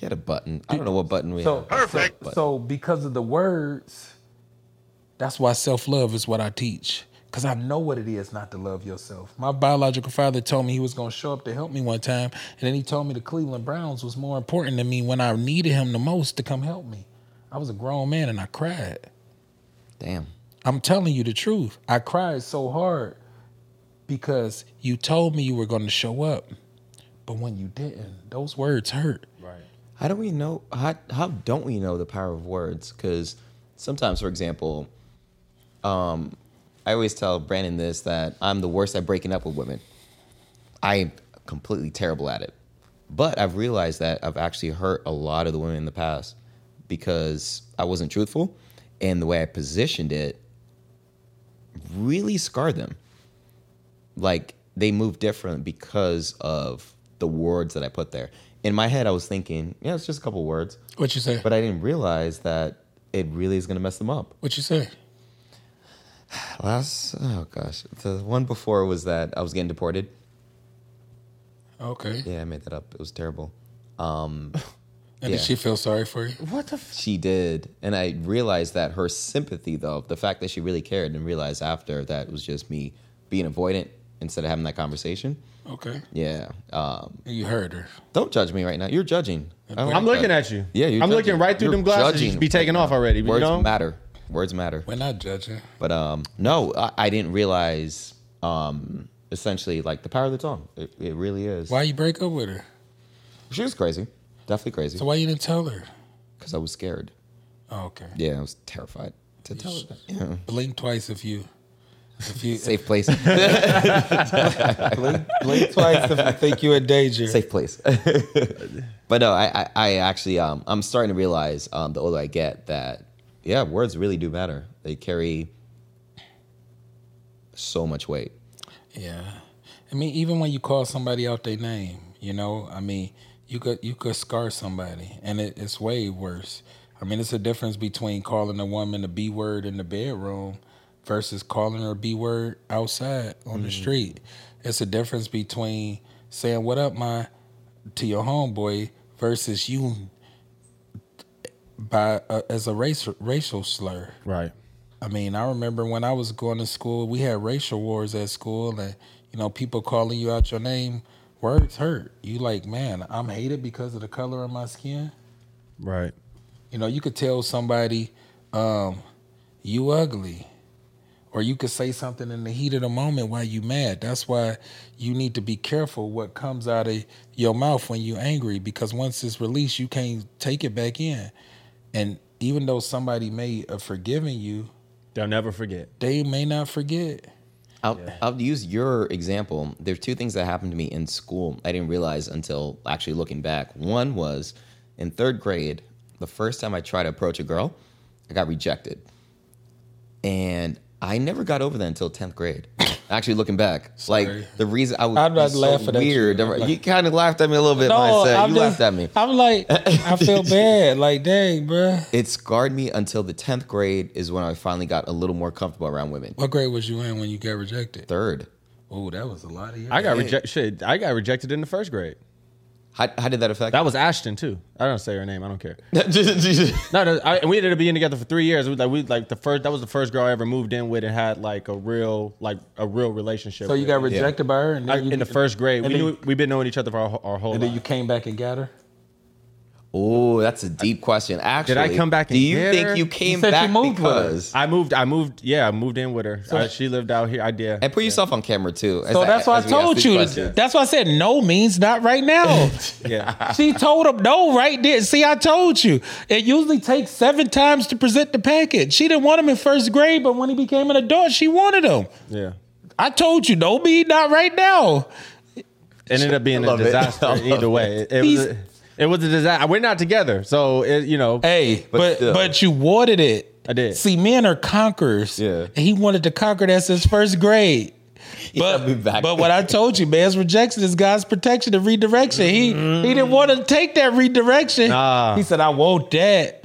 S2: Get a button. I don't know what button we
S1: So
S2: have.
S1: perfect. So, so because of the words, that's why self love is what I teach. Cause I know what it is not to love yourself. My biological father told me he was gonna show up to help me one time, and then he told me the Cleveland Browns was more important to me when I needed him the most to come help me. I was a grown man and I cried.
S2: Damn.
S1: I'm telling you the truth. I cried so hard because you told me you were going to show up, but when you didn't, those words hurt. Right.
S2: How do we know? How how don't we know the power of words? Because sometimes, for example, um, I always tell Brandon this that I'm the worst at breaking up with women. I'm completely terrible at it, but I've realized that I've actually hurt a lot of the women in the past because I wasn't truthful, and the way I positioned it really scarred them. Like they move different because of the words that I put there. In my head, I was thinking, yeah, it's just a couple words,
S1: What you say?
S2: but I didn't realize that it really is going to mess them up.
S1: What you say? (sighs)
S2: Last, oh gosh, the one before was that I was getting deported.
S1: Okay.
S2: Yeah, I made that up. It was terrible. Um, (laughs)
S1: And
S2: yeah.
S1: did she feel sorry for you?
S3: What the? F-
S2: she did, and I realized that her sympathy, though, the fact that she really cared, and realized after that it was just me being avoidant instead of having that conversation.
S1: Okay.
S2: Yeah. Um,
S1: you heard her.
S2: don't judge me right now. You're judging. I don't
S3: I'm
S2: like
S3: looking
S2: that.
S3: at you.
S2: Yeah, you're
S3: I'm looking right through
S2: You're
S3: them glasses. You should be taking
S2: right
S3: off
S2: now.
S3: already. You
S2: Words
S3: know?
S2: matter. Words matter.
S1: We're not judging.
S2: But um, no, I, I didn't realize um, essentially like the power of the tongue. It, it really is.
S1: Why you break up with her?
S2: She was crazy. Definitely crazy.
S1: So why you didn't tell her?
S2: Because I was scared.
S1: Oh, okay.
S2: Yeah, I was terrified to tell her that. Yeah.
S1: Blink twice if you. If you
S2: Safe place. (laughs)
S1: blink, blink twice if you think you're in danger.
S2: Safe place. (laughs) but no, I, I, I actually um, I'm starting to realize um, the older I get that yeah, words really do matter. They carry so much weight.
S1: Yeah, I mean, even when you call somebody out their name, you know, I mean, you could you could scar somebody, and it, it's way worse. I mean, it's a difference between calling a woman a b word in the bedroom versus calling her a b word outside on the mm-hmm. street. It's a difference between saying "What up, my" to your homeboy versus you by uh, as a race racial slur.
S3: Right.
S1: I mean, I remember when I was going to school, we had racial wars at school, and you know, people calling you out your name. Words hurt. You like, man, I'm hated because of the color of my skin.
S3: Right.
S1: You know, you could tell somebody, um, you ugly. Or you could say something in the heat of the moment while you mad. That's why you need to be careful what comes out of your mouth when you're angry because once it's released, you can't take it back in. And even though somebody may have forgiven you,
S3: They'll never forget.
S1: they may not forget.
S2: I'll, I'll use your example. There's two things that happened to me in school I didn't realize until actually looking back. One was in third grade, the first time I tried to approach a girl, I got rejected. And I never got over that until 10th grade. (laughs) Actually, looking back,
S1: Sorry.
S2: like the reason I was
S1: I'm not
S2: so
S1: laughing at you.
S2: weird.
S1: I'm like-
S2: you kind of laughed at me a little bit. when I said, you laughed at me.
S1: I'm like, I feel (laughs) bad. Like, dang, bruh.
S2: It scarred me until the 10th grade is when I finally got a little more comfortable around women.
S1: What grade was you in when you got rejected?
S2: Third.
S1: Oh, that was a lot of years.
S3: I got rejected. Shit, I got rejected in the first grade.
S2: How, how did that affect
S3: That was Ashton too. I don't say her name. I don't care. (laughs) No, no. I, and we ended up being together for three years. We, like we like the first. That was the first girl I ever moved in with and had like a real like a real relationship.
S1: So you
S3: with.
S1: got rejected by her, and
S3: I,
S1: you,
S3: in the first grade.
S1: and
S3: We
S1: then-
S3: knew we've been knowing each other for our, our whole
S1: and then you came back and got her.
S2: Oh, that's a deep question. Actually, did
S3: I come back and
S2: Do you think
S3: her?
S2: you came
S1: you
S2: back
S1: moved with her.
S2: because?
S3: I moved. I moved. Yeah, I moved in with her. Uh, she lived out here. I did.
S2: And put yourself on camera too. as
S1: So that's why I
S2: as we ask
S1: told you.
S2: questions.
S1: That's why I said no means not right now. (laughs)
S3: Yeah.
S1: she told him no right there. See, I told you. It usually takes seven times to present the package. She didn't want him in first grade, but when he became an adult, she wanted him.
S3: yeah.
S1: I told you, no mean not right now.
S3: Ended up being a disaster (laughs) either way. It, it was. A, it was a disaster. We're not together, so it, you know.
S1: Hey, but
S2: still.
S1: but, you wanted it.
S3: I did.
S1: See, men are conquerors.
S2: Yeah.
S1: And he wanted to conquer that since first grade. (laughs) But,
S2: back.
S1: but what I told you, man's rejection is God's protection and redirection. He he didn't want to take that redirection.
S3: Nah.
S1: He said, I want that.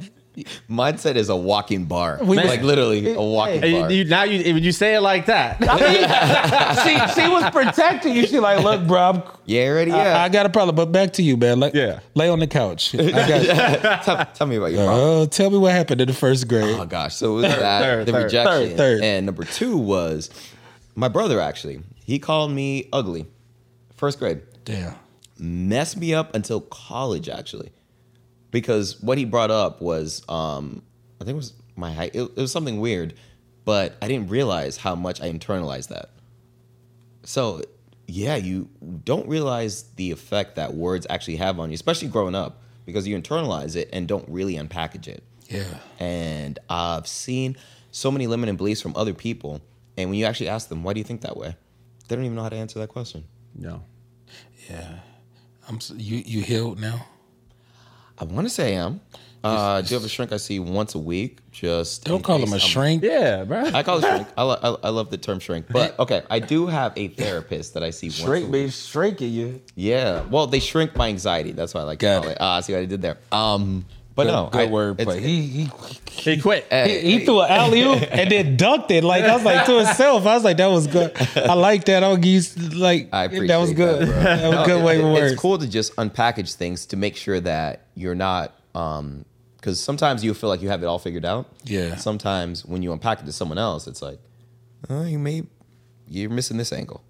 S2: Mindset is a walking bar.
S1: We-
S2: like literally a walking
S3: Hey,
S2: bar.
S3: you, now you when you say it like that, (laughs)
S1: she, she was protecting you. She like, look, bro, I'm-
S2: yeah, ready?
S1: I,
S2: Yeah.
S1: I got a problem. But back to you, man. Like,
S3: Yeah.
S1: Lay on the couch. I (laughs) got
S2: tell, tell me about your problem.
S1: Oh, tell me what happened in the first grade.
S2: Oh gosh, so it was that
S3: third,
S2: the
S3: third,
S2: rejection,
S1: third, third.
S2: and number two was my brother. Actually, he called me ugly. First grade.
S1: Damn.
S2: messed me up until college actually because what he brought up was um i think it was my height it, it was something weird but i didn't realize how much i internalized that so yeah you don't realize the effect that words actually have on you especially growing up because you internalize it and don't really unpackage it
S1: Yeah.
S2: and i've seen so many limiting beliefs from other people and when you actually ask them why do you think that way they don't even know how to answer that question
S3: no.
S1: Yeah. I'm you you healed now?
S2: I want to say I am. Uh, do you have a shrink I see once a week? Just
S1: Don't call him a
S2: I'm-
S1: shrink.
S3: Yeah, bro.
S2: I call it shrink. I, lo- I, I love the term shrink. But okay, I do have a therapist that I see once a
S1: Shrink
S2: week.
S1: means shrinking you.
S2: Yeah. Well, they shrink my anxiety. That's why I like to call
S1: it.
S2: it. Ah, see what I did there. Um, but
S1: Good,
S2: no,
S1: good
S2: I,
S1: word
S2: it's-
S1: play. He he
S3: he quit.
S1: He, he threw an alley oop and then dunked it. Like I was like to himself. I was like, that was good. I like that. I'll give you like
S2: I appreciate
S1: that was good.
S2: bro.
S1: That, was
S2: No,
S1: a good
S2: it-
S1: way
S2: it-
S1: of words.
S2: It's cool to just unpackage things to make sure that you're not um because sometimes you feel like you have it all figured out.
S1: Yeah.
S2: Sometimes when you unpack it to someone else, it's like, oh, you may you're missing this angle.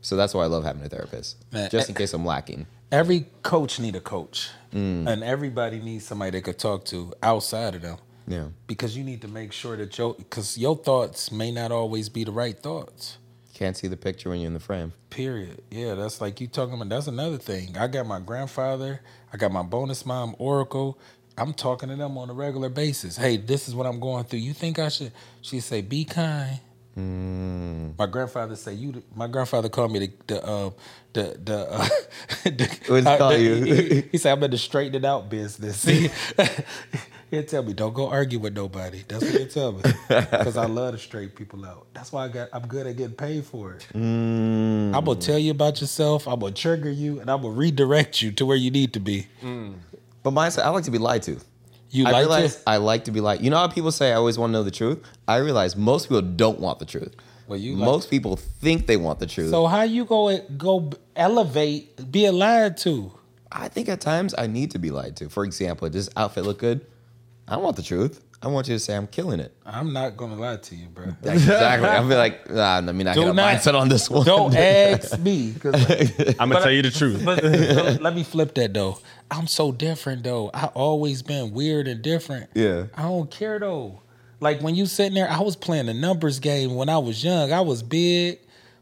S2: So that's why I love having a therapist,
S1: Man,
S2: just in case I'm lacking.
S1: Every coach need a coach,
S2: Mm.
S1: and everybody needs somebody they could talk to outside of them.
S2: Yeah.
S1: Because you need to make sure that your because your thoughts may not always be the right thoughts.
S2: Can't see the picture when you're in the frame.
S1: Period. Yeah, that's like you talking about. That's another thing. I got my grandfather. I got my bonus mom, Oracle. I'm talking to them on a regular basis. Hey, this is what I'm going through. You think I should? She say, be kind. My grandfather say you. the- My grandfather called me the the uh, the the. Uh, (laughs) the
S2: What's he call
S1: the-
S2: you?
S1: He, he said I'm in the straighten it out business. (laughs) (laughs) He'll tell me don't go argue with nobody. That's what he'll tell me because I love to straight people out. That's why I got. I'm good at getting paid for it. I'm gonna tell you about yourself. I'm gonna trigger you, and I'm gonna redirect you to where you need to be.
S2: But mindset, I like to be lied to.
S1: You
S2: I
S1: like
S2: realize
S1: it?
S2: I like to be lied. You know how people say I always want to know the truth? I realize most people don't want the truth.
S1: Well, you like-
S2: most people think they want the truth.
S1: So how you go go elevate being lied to?
S2: I think at times I need to be lied to. For example, does this outfit look good? I don't want the truth. I want you to say I'm killing it.
S1: I'm not gonna lie to you, bro.
S2: That's (laughs) exactly. I'll be like, nah, let me not
S1: Do
S2: get a
S1: not-
S2: mindset on this one.
S1: Don't (laughs) ask me. 'cause, like, (laughs)
S3: I'm gonna tell you the truth.
S1: but but let me flip that though. I'm so different though. I always been weird and different.
S2: Yeah.
S1: I don't care though. Like when you sitting there, I was playing the numbers game when I was young. I was big.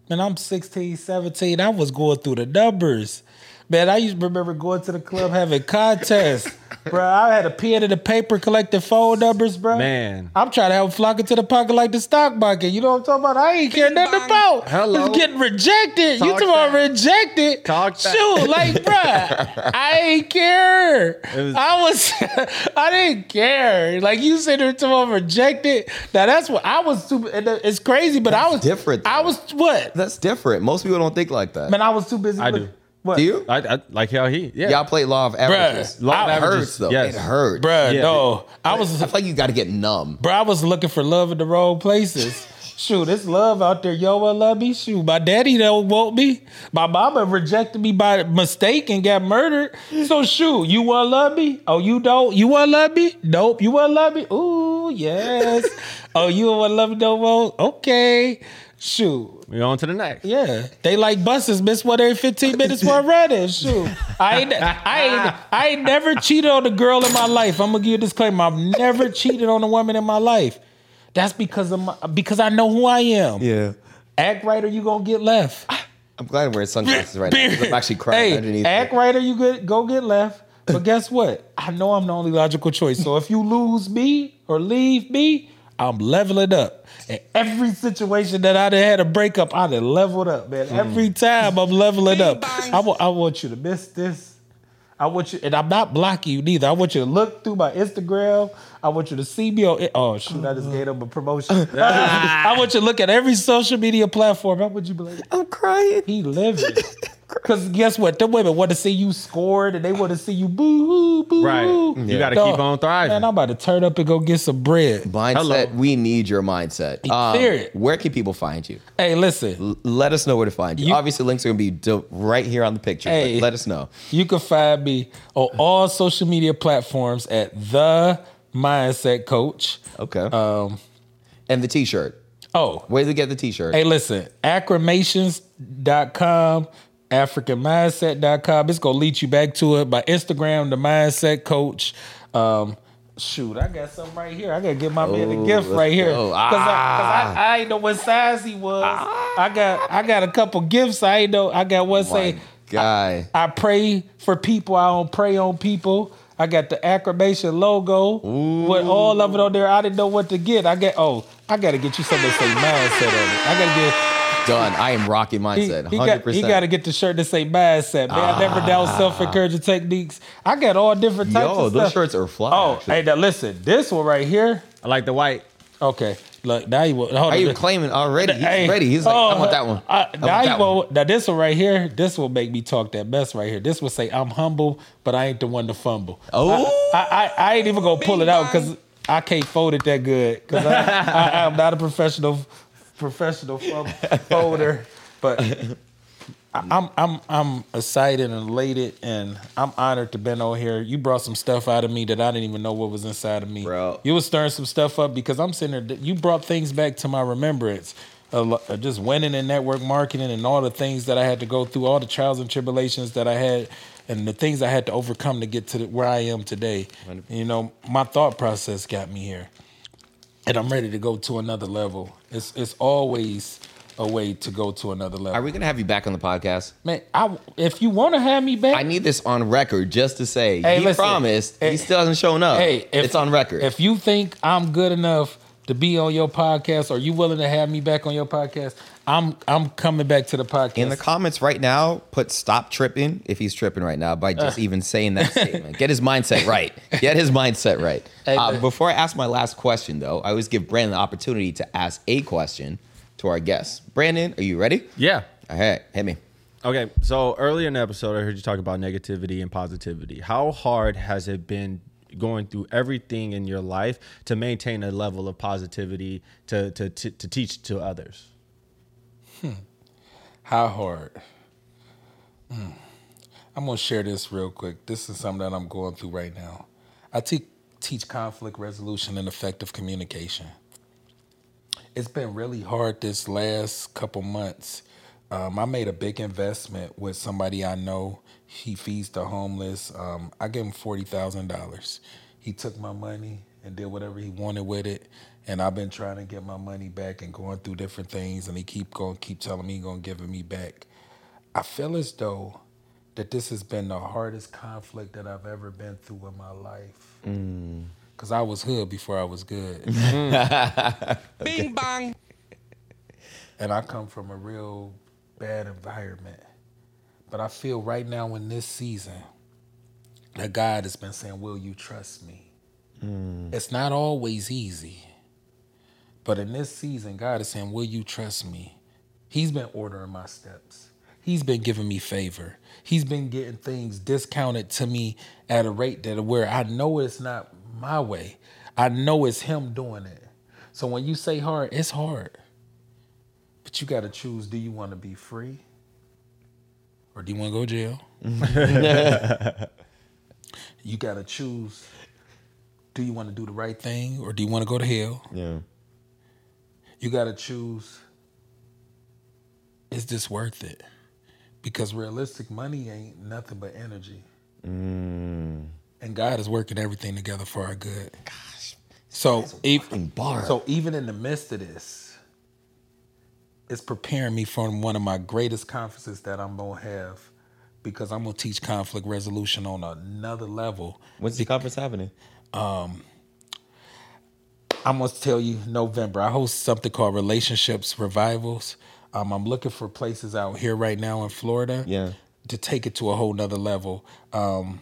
S1: Man, I'm 16, 17. I was going through the numbers. Man, I used to remember going to the club having contests. bro, I had a pen and a paper collecting phone numbers, bro.
S3: Man.
S1: I'm trying to have flock into the pocket like the stock market. You know what I'm talking about? I ain't care nothing about.
S3: Hello.
S1: It's getting rejected. you
S3: Talk
S1: talking about rejected?
S3: Talk that.
S1: Shoot, like, bro, (laughs) I ain't care.
S3: was-
S1: I was, (laughs) I didn't care. Like you said, there talking about rejected. Now that's what I was. Too, and it's crazy, but I was
S2: different,
S1: I was what?
S2: That's different. Most people don't think like that.
S1: Man, I was too busy.
S3: I
S1: with-
S3: do.
S1: What?
S2: Do you?
S3: I, I like how he. Yeah.
S2: Y'all play law of averages.
S1: Law of
S2: it
S3: averages,
S2: hurts though.
S3: yes.
S2: It hurts.
S1: Bruh,
S3: Yeah.
S1: no. I was
S2: I feel like you got to get numb.
S1: Bro, I was looking for love in the wrong places. (laughs) Shoot, it's love out there. Yo, I love me. Shoot, my daddy don't want me. My mama rejected me by mistake and got murdered. So shoot, you wanna love me? Oh, you don't? You wanna love me? Nope. You wanna love me? Ooh, yes. (laughs) oh, you wanna love me no more? Okay. Shoot.
S3: We on to the next.
S1: Yeah, they like buses. Miss one every fifteen minutes for a running. Shoot, I ain't, I ain't, I ain't never cheated on a girl in my life. I'm gonna give you a disclaimer. I've never cheated on a woman in my life. That's because of my, because I know who I am.
S2: Yeah.
S1: Act right or you gonna get left.
S2: I'm glad I'm wearing sunglasses right now. I'm actually crying
S1: Hey,
S2: underneath.
S1: act
S2: it.
S1: right or you get go get left. But guess what? I know I'm the only logical choice. So if you lose me or leave me, I'm leveling up. And every situation that I done had a breakup, I done leveled up, man. Hmm. Every time I'm leveling up. I want you to miss this. I want you, and I'm not blocking you neither. I want you to look through my Instagram. I want you to see me on. Oh shoot! I just gave them a promotion. (laughs) (laughs) I want you to look at every social media platform. How would you believe?
S2: I'm crying.
S1: He living. (laughs) Cause guess what? The women want to see you scored and they want to see you boo hoo, boo.
S3: Right. You gotta keep on thriving.
S1: Man, I'm about to turn up and go get some bread.
S2: Mindset.
S3: Hello.
S2: We need your mindset. Um,
S1: Clear it.
S2: Where can people find you?
S1: Hey, listen,
S2: L- let us know where to find you.
S1: You-
S2: Obviously, links are gonna be do- right here on the picture.
S1: Hey.
S2: But let us know.
S1: you can find me on all social media platforms at the Mindset Coach.
S2: Okay.
S1: Um.
S2: and the T-shirt.
S1: Oh,
S2: Where to get the T-shirt?
S1: Hey, listen, acclamations.com, africanmindset.com. It's going to lead you back to it. By Instagram, the mindset coach. Um, shoot, I got something right here. I got to get my man a
S2: Oh,
S1: gift right here.
S2: go.
S1: Because
S2: Ah.
S1: I, I ain't know what size he was. I got I got a couple gifts. I ain't know. I got one say,
S2: guy.
S1: I pray for people. I don't pray on people. I got the acclamation logo with all of it on there. I didn't know what to get. I get oh, I gotta get you something that say mindset on it. I gotta get
S2: Done. I am rocking
S1: he,
S2: mindset.
S1: he
S2: Hundred
S1: got he
S2: percent.
S1: gotta get the shirt that say mindset. Man, I never doubt ah. self encouraging techniques. I got all different types
S2: Yo,
S1: of
S2: those
S1: stuff.
S2: shirts are fly.
S1: Oh,
S2: actually.
S1: hey, now listen, this one right here.
S3: I like the white.
S1: Okay, look now you hold
S2: Are
S1: on.
S2: you claiming already? He's
S1: Hey,
S2: ready. He's like,
S1: oh,
S2: I want oh, that one.
S1: I,
S2: I
S1: now,
S2: want
S1: you
S2: that one.
S1: want- now this one right here, this will make me talk that mess right here. This will say I'm humble, but I ain't the one to fumble.
S2: Oh.
S1: I, I, I, I ain't even gonna pull it out because I can't fold it that good because I, I, I'm not a professional professional folder. But I'm I'm I'm excited and elated, and I'm honored to been on here. You brought some stuff out of me that I didn't even know what was inside of me.
S2: Bro.
S1: You was stirring some stuff up because I'm sitting there. You brought things back to my remembrance. Uh, just winning in network marketing and all the things that I had to go through, all the trials and tribulations that I had, and the things I had to overcome to get to the, where I am today. You know, my thought process got me here, and I'm ready to go to another level. It's it's always a way to go to another level.
S2: Are we gonna have you back on the podcast?
S1: Man, I, if you want to have me back,
S2: I need this on record just to say
S1: Hey,
S2: he
S1: listen.
S2: promised.
S1: Hey,
S2: he still hasn't shown up.
S1: hey, if,
S2: it's on record.
S1: If you think I'm good enough to be on your podcast, or you willing to have me back on your podcast, I'm I'm coming back to the podcast.
S2: in the comments right now, put stop tripping if he's tripping right now by just even saying that statement. Get his mindset right. Get his mindset right.
S1: Hey,
S2: Uh, before I ask my last question, though, I always give Brandon the opportunity to ask a question to our guests. Brandon, are you ready?
S3: Yeah.
S2: All right, hit me.
S3: Okay, so earlier in the episode, I heard you talk about negativity and positivity. How hard has it been going through everything in your life to maintain a level of positivity to to to, to teach to others?
S1: How hard? Hmm. I'm gonna share this real quick. This is something that I'm going through right now. I teach teach conflict resolution and effective communication. It's been really hard this last couple months. Um, I made a big investment with somebody I know. He feeds the homeless. Um, I gave him forty thousand dollars. He took my money and did whatever he wanted with it. And I've been trying to get my money back and going through different things. And he keep going, keep telling me he gonna give it me back. I feel as though that this has been the hardest conflict that I've ever been through in my life. Mm. Cause I was hood before I was good. (laughs)
S6: Bing bong.
S1: and I come from a real bad environment. But I feel right now in this season that God has been saying, Will you trust me? Mm. It's not always easy. But in this season, God is saying, Will you trust me? He's been ordering my steps. He's been giving me favor. He's been getting things discounted to me at a rate that where I know it's not my way. I know it's him doing it. So when you say hard, it's hard. But you got to choose do you want to be free or do you want to go to jail? (laughs) you got to choose do you want to do the right thing or do you want to go to hell?
S2: Yeah.
S1: You got to choose is this worth it? Because realistic money ain't nothing but energy. Mm. And God is working everything together for our good. Gosh. So, even,
S2: bar.
S1: so even in the midst of this, it's preparing me for one of my greatest conferences that I'm gonna have because I'm gonna teach conflict resolution on another level.
S2: When's the conference happening?
S1: Um, I'm gonna tell you November. I host something called Relationships Revivals. Um, I'm looking for places out here right now in Florida.
S2: Yeah.
S1: To take it to a whole nother level. Um,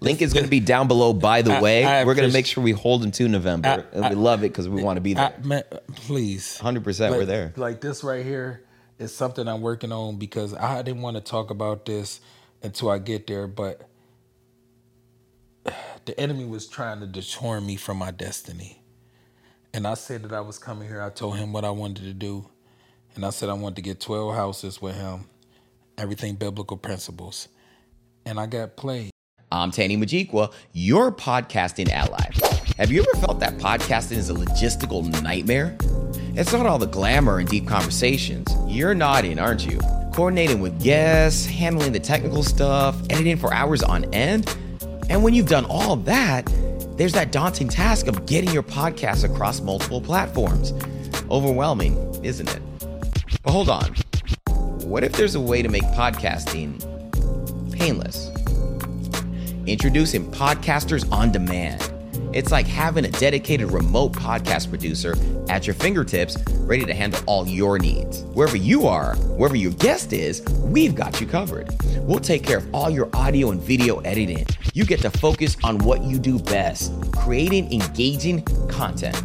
S2: Link is going to be down below. By the
S1: I-
S2: way,
S1: I
S2: we're going to make sure we hold him to November,
S1: I-
S2: and we love it because we want to be there.
S1: man, please.
S2: 100%, we're there.
S1: Like this right here is something I'm working on because I didn't want to talk about this until I get there, but the enemy was trying to detour me from my destiny. And I said that I was coming here. I told him what I wanted to do. And I said I wanted to get 12 houses with him, everything biblical principles. And I got played.
S2: I'm Tani Majikwa, your podcasting ally. Have you ever felt that podcasting is a logistical nightmare? It's not all the glamour and deep conversations. You're nodding, aren't you? Coordinating with guests, handling the technical stuff, editing for hours on end. And when you've done all that, there's that daunting task of getting your podcast across multiple platforms. Overwhelming, isn't it? But hold on. What if there's a way to make podcasting painless? Introducing Podcasters on Demand. It's like having a dedicated remote podcast producer at your fingertips, ready to handle all your needs. Wherever you are, wherever your guest is, we've got you covered. We'll take care of all your audio and video editing. You get to focus on what you do best creating engaging content.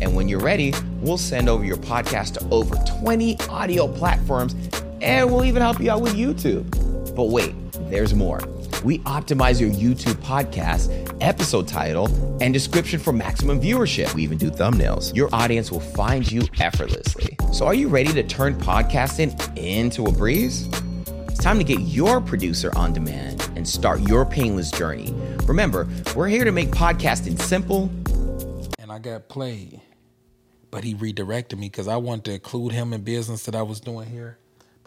S2: And when you're ready, we'll send over your podcast to over 20 audio platforms and we'll even help you out with YouTube. But wait, there's more. We optimize your YouTube podcast, episode title, and description for maximum viewership. We even do thumbnails. Your audience will find you effortlessly. So, are you ready to turn podcasting into a breeze? It's time to get your producer on demand and start your painless journey. Remember, we're here to make podcasting simple
S1: and I got played. But he redirected me because I wanted to include him in business that I was doing here.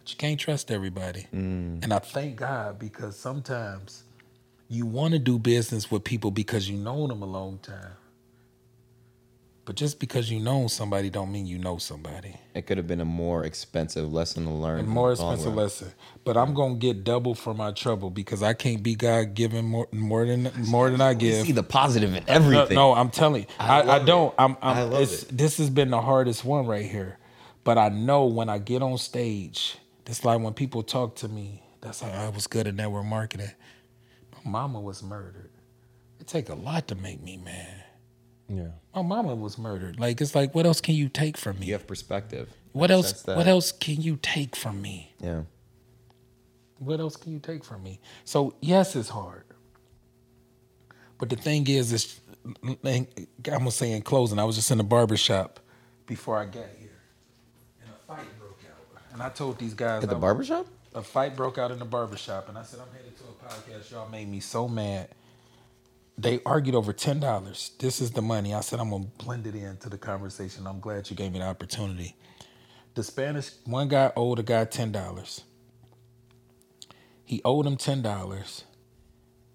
S1: But you can't trust everybody. Mm. And I thank God because sometimes you want to do business with people because you know them a long time. But just because you know somebody don't mean you know somebody.
S2: It could have been a more expensive lesson to learn.
S1: A more expensive lesson. But I'm gonna get double for my trouble because I can't be God given more more than more than I give.
S2: See the positive in everything.
S1: No, I'm telling you, I, I,
S2: love
S1: don't.
S2: it.
S1: I'm. I'm
S2: I love it.
S1: This has been the hardest one right here, but I know when I get on stage, it's like when people talk to me. That's how I was good at network marketing. My mama was murdered. It take a lot to make me mad.
S3: Yeah.
S1: My mama was murdered. Like it's like, what else can you take from me?
S2: You have perspective.
S1: what else?
S2: That's.
S1: What else can you take from me?
S2: Yeah.
S1: What else can you take from me? So yes, it's hard. But the thing is, is I'm gonna say in closing, I was just in the barber shop before I got here, and a fight broke out. And I told these guys
S2: At the
S1: I-
S2: barbershop?
S1: a fight broke out in the barber shop, and I said, I'm headed to a podcast. Y'all made me so mad. they argued over ten dollars. This is the money. I said I'm gonna blend it into the conversation. I'm glad you gave me the opportunity. The Spanish one guy owed a guy ten dollars. He owed him ten dollars,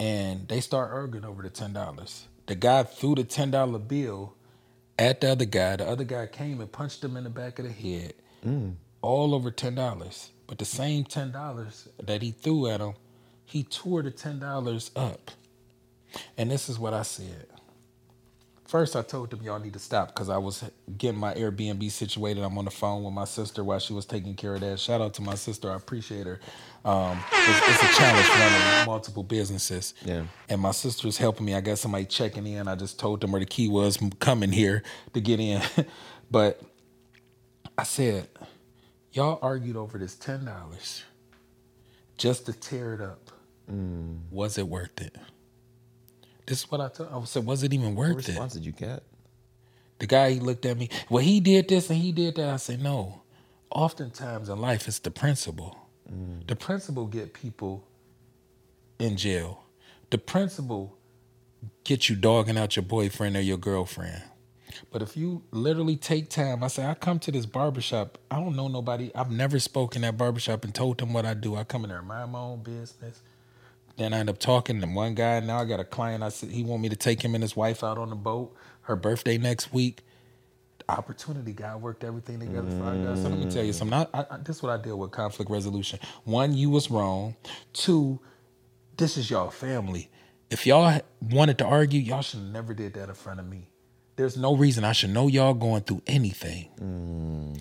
S1: and they start arguing over the ten dollars. The guy threw the ten dollar bill at the other guy. The other guy came and punched him in the back of the head, mm. All over ten dollars. But the same ten dollars that he threw at him, he tore the ten dollars up. And this is what I said. First, I told them y'all need to stop because I was getting my Airbnb situated. I'm on the phone with my sister while she was taking care of that. Shout out to my sister. I appreciate her. Um, it's, it's a challenge running multiple businesses.
S2: Yeah.
S1: And my sister's helping me. I got somebody checking in. I just told them where the key was coming here to get in. (laughs) but I said, y'all argued over this $10 just to tear it up. Mm. Was it worth it? This is what I told. I said, was it even
S2: What
S1: worth it?
S2: What response did you get?
S1: The guy he looked at me. Well, he did this and he did that. I said, no. Oftentimes in life, it's the principle. Mm. The principle get people in jail. The principle get you dogging out your boyfriend or your girlfriend. But if you literally take time, I say, I come to this barbershop. I don't know nobody. I've never spoken at barbershop and told them what I do. I come in there mind my own business. Then I end up talking to one guy. Now I got a client. I said he want me to take him and his wife out on the boat. Her birthday next week. The opportunity guy worked everything together our guys. So let me tell you something. I, I- this is what I deal with conflict resolution. One, you was wrong. Two, this is y'all family. If y'all wanted to argue, y'all should never did that in front of me. There's no reason I should know y'all going through anything.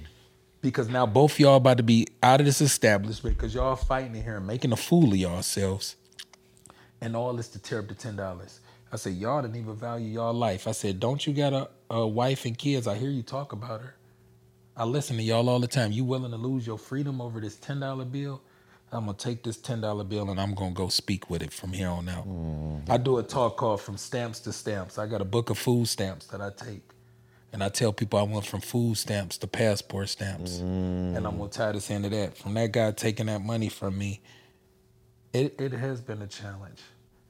S1: Because now both y'all about to be out of this establishment because y'all fighting in here and making a fool of yourselves and all this to tear up the ten dollars. I said, y'all didn't even value y'all life. I said, don't you got a, a wife and kids? I hear you talk about her. I listen to y'all all the time. You willing to lose your freedom over this ten dollar bill? I'm gonna take this ten dollar bill and I'm gonna go speak with it from here on out. I do a talk called from stamps to stamps. I got a book of food stamps that I take. And I tell people I went from food stamps to passport stamps. And I'm gonna tie this into that. From that guy taking that money from me, it, it has been a challenge.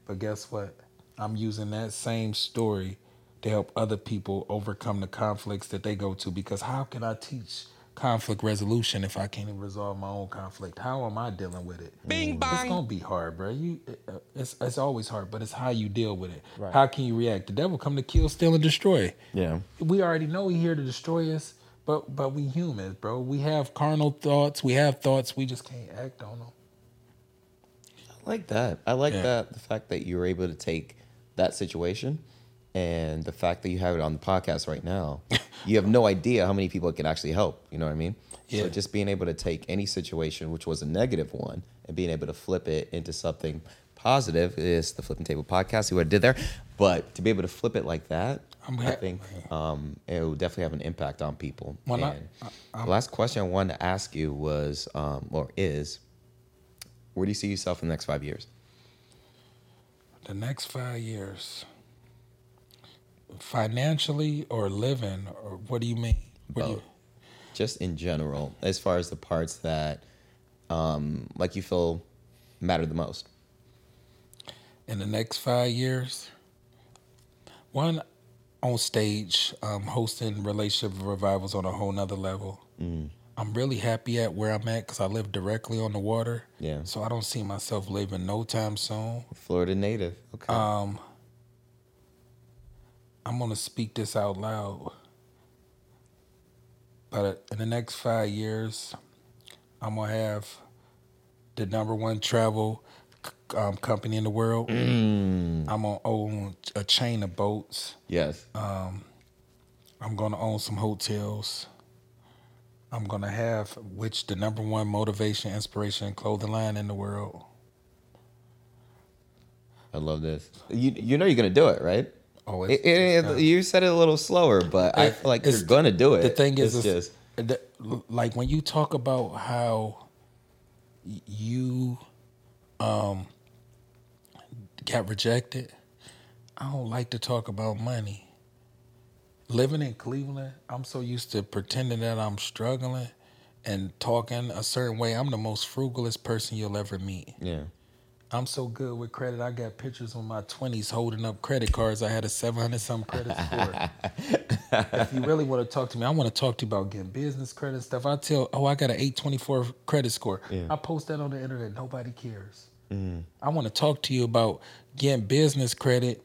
S1: But guess what? I'm using that same story to help other people overcome the conflicts that they go to. Because how can I teach conflict resolution if I can't even resolve my own conflict? How am I dealing with it?
S6: Bing
S1: It's
S6: bang.
S1: gonna be hard, bro. You, uh, it's it's always hard, but it's how you deal with it. Right. How can you react? The devil come to kill, steal, and destroy.
S2: Yeah.
S1: We already know he here to destroy us, but but we humans, bro. We have carnal thoughts. We have thoughts. We just can't act on them.
S2: I like that. I like
S1: Yeah.
S2: that the fact that you were able to take that situation and the fact that you have it on the podcast right now. (laughs) you have no idea how many people it can actually help. You know what I mean?
S1: Yeah.
S2: So just being able to take any situation which was a negative one and being able to flip it into something positive is the Flipping Table podcast. See what I did there? But to be able to flip it like that,
S1: I'm
S2: I think um, it will definitely have an impact on people.
S1: Well, I-
S2: And the last question I wanted to ask you was, um, or is, where do you see yourself in the next five years?
S1: The next five years, financially or living, or what do you mean? What do you.
S2: Just in general, as far as the parts that, um, like you feel matter the most.
S1: in the next five years, one on stage, um, hosting relationship revivals on a whole nother level. I'm really happy at where I'm at because I live directly on the water.
S2: Yeah.
S1: So I don't see myself leaving no time soon.
S2: Florida native. Okay.
S1: Um, I'm gonna speak this out loud. But in the next five years, I'm gonna have the number one travel um, company in the world. I'm gonna own a chain of boats.
S2: yes.
S1: Um, I'm gonna own some hotels. I'm gonna have which the number one motivation, inspiration, clothing line in the world.
S2: I love this. You you know you're gonna do it, right?
S1: Oh,
S2: It-
S1: it's,
S2: it-
S1: it's
S2: it- you said it a little slower, but I feel like
S1: it's-
S2: you're gonna do it.
S1: The thing is,
S2: it's
S1: is
S2: just
S1: the- like when you talk about how you um got rejected, I don't like to talk about money. Living in Cleveland, I'm so used to pretending that I'm struggling and talking a certain way. I'm the most frugalest person you'll ever meet.
S2: yeah.
S1: I'm so good with credit. I got pictures on my 20s holding up credit cards. I had a 700 some credit score. (laughs) if you really want to talk to me, I want to talk to you about getting business credit stuff. I tell, oh, I got an 824 credit score. I post that on the internet. Nobody cares. Mm. I want to talk to you about getting business credit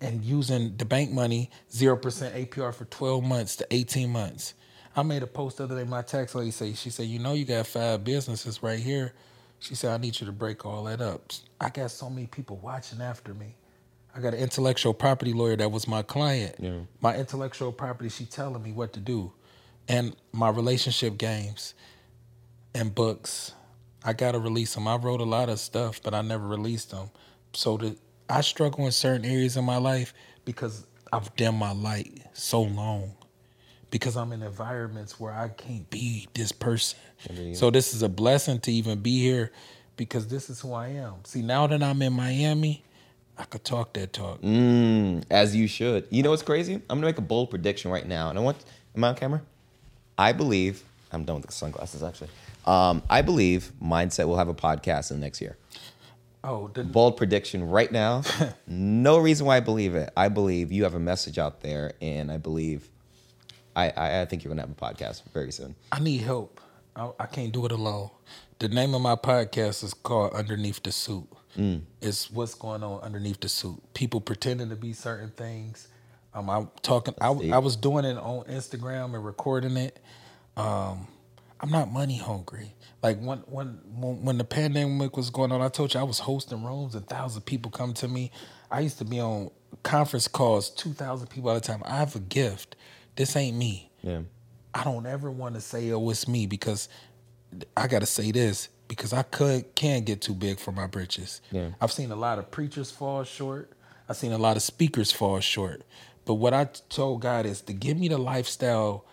S1: and using the bank money 0% APR for 12 months to 18 months. I made a post the other day. My tax lady say she said, "You know, you got five businesses right here." She said, "I need you to break all that up." I got so many people watching after me. I got an intellectual property lawyer that was my client. My intellectual property, she telling me what to do, and my relationship games and books. I gotta release them. I wrote a lot of stuff, but I never released them. So the I struggle in certain areas of my life because I've dimmed my light so long. Because I'm in environments where I can't be this person. So this is a blessing to even be here because this is who I am. See, now that I'm in Miami, I could talk that talk.
S2: Mm, as you should. You know what's crazy? I'm gonna make a bold prediction right now, and I want. Am I on camera? I believe I'm done with the sunglasses. Actually, um, I believe Mindset will have a podcast in the next year.
S1: Oh, the,
S2: Bold prediction right now. (laughs) no reason why I believe it. I believe you have a message out there, and I believe. I, I, I think you're gonna have a podcast very soon.
S1: I need help. I, I can't do it alone. The name of my podcast is called Underneath the Suit. It's what's going on underneath the suit. People pretending to be certain things. Um, I'm talking. I. I was doing it on Instagram and recording it. Um, I'm not money hungry. Like when when when the pandemic was going on, I told you I was hosting rooms and thousand people come to me. I used to be on conference calls, two thousand people at a time. I have a gift. This ain't me.
S2: Yeah.
S1: I don't ever want to say oh it's me because I got to say this because I could can get too big for my britches.
S2: Yeah.
S1: I've seen a lot of preachers fall short. I've seen a lot of speakers fall short. But what I told God is to give me the lifestyle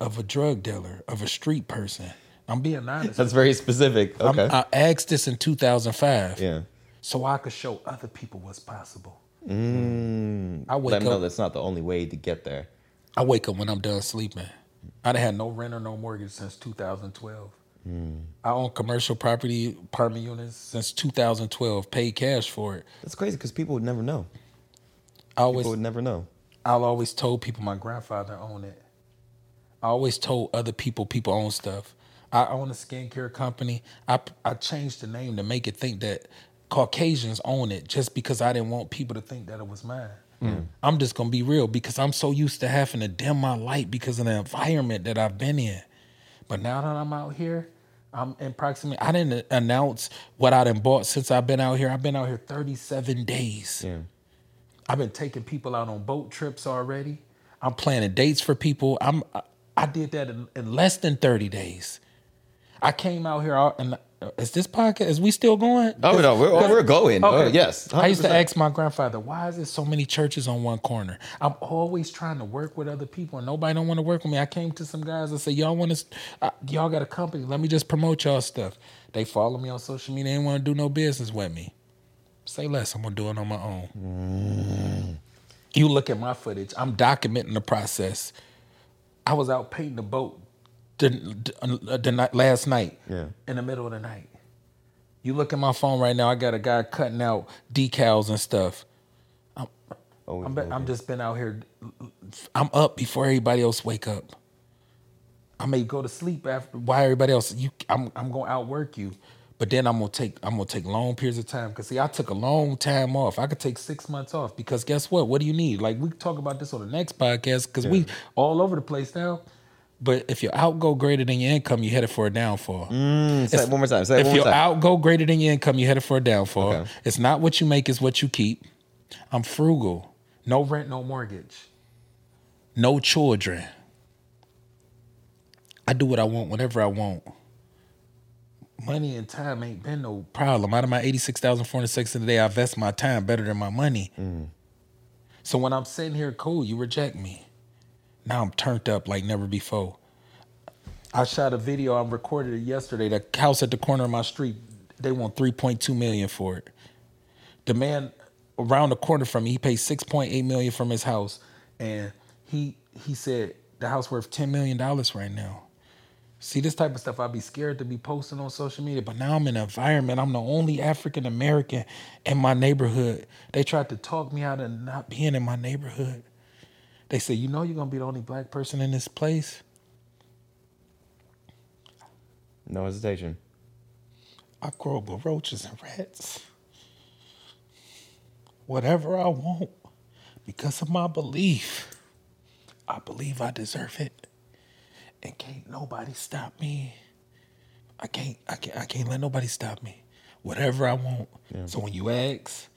S1: of a drug dealer, of a street person. I'm being honest. (laughs)
S2: That's very specific.
S1: I'm-
S2: Okay.
S1: I asked this in 2005
S2: yeah.
S1: so I could show other people what's possible.
S2: Mm,
S1: I wake
S2: let them know that's not the only way to get there.
S1: I wake up when I'm done sleeping. I done had no rent or no mortgage since 2012. I own commercial property apartment units since 2012. Paid cash for it.
S2: That's crazy because people would never know.
S1: I always,
S2: People would never know.
S1: I always told people my grandfather owned it. I always told other people people own stuff. I own a skincare company. I I changed the name to make it think that Caucasians own it, just because I didn't want people to think that it was mine. Mm. I'm just gonna be real because I'm so used to having to dim my light because of the environment that I've been in. But now that I'm out here, I'm in proximity. I didn't announce what I done bought since I've been out here. I've been out here 37 days.
S2: Yeah.
S1: I've been taking people out on boat trips already. I'm planning dates for people. I'm I, I did that in, in less than 30 days. I came out here and is this podcast is we still going?
S2: Oh no, we're, oh, we're going. Oh, yes,
S1: I used to ask my grandfather, why is there so many churches on one corner? I'm always trying to work with other people and nobody don't want to work with me. I came to some guys and said, y'all want to, uh, y'all got a company. Let me just promote y'all stuff. They follow me on social media. They ain't want to do no business with me. Say less. I'm going to do it on my own. You look at my footage. I'm documenting the process. I was out painting the boat the, the, the night, last night
S2: Yeah.
S1: in the middle of the night. You look at my phone right now. I got a guy cutting out decals and stuff.
S2: Oh,
S1: I'm, I'm just been out here. I'm up before everybody else wake up. I may go to sleep after why everybody else. You, I'm I'm gonna outwork you, but then I'm gonna take I'm gonna take long periods of time. Cause see, I took a long time off. I could take six months off because guess what? What do you need? Like we can talk about this on the next podcast because we all over the place now. But if your outgo greater than your income, you headed for a downfall.
S2: Mm, say it one more time. Say it
S1: If your outgo greater than your income, you headed for a downfall.
S2: Okay.
S1: It's not what you make, it's what you keep. I'm frugal. No rent, no mortgage. No children. I do what I want whenever I want. Money and time ain't been no problem. Out of my 86,406 in a day, I invest my time better than my money. So when I'm sitting here cool, you reject me. Now I'm turned up like never before. I shot a video. I recorded it yesterday. The house at the corner of my street. They want 3.2 million for it. The man around the corner from me, he paid 6.8 million from his house, and he he said the house worth 10 million dollars right now. See, this type of stuff I'd be scared to be posting on social media, but now I'm in an environment. I'm the only African American in my neighborhood. They tried to talk me out of not being in my neighborhood. They said, You know, you're going to be the only black person in this place.
S2: No hesitation.
S1: I grow up with roaches and rats. Whatever I want, because of my belief, I believe I deserve it. And can't nobody stop me. I can't I can't I can't let nobody stop me. Whatever I want. So when you ask,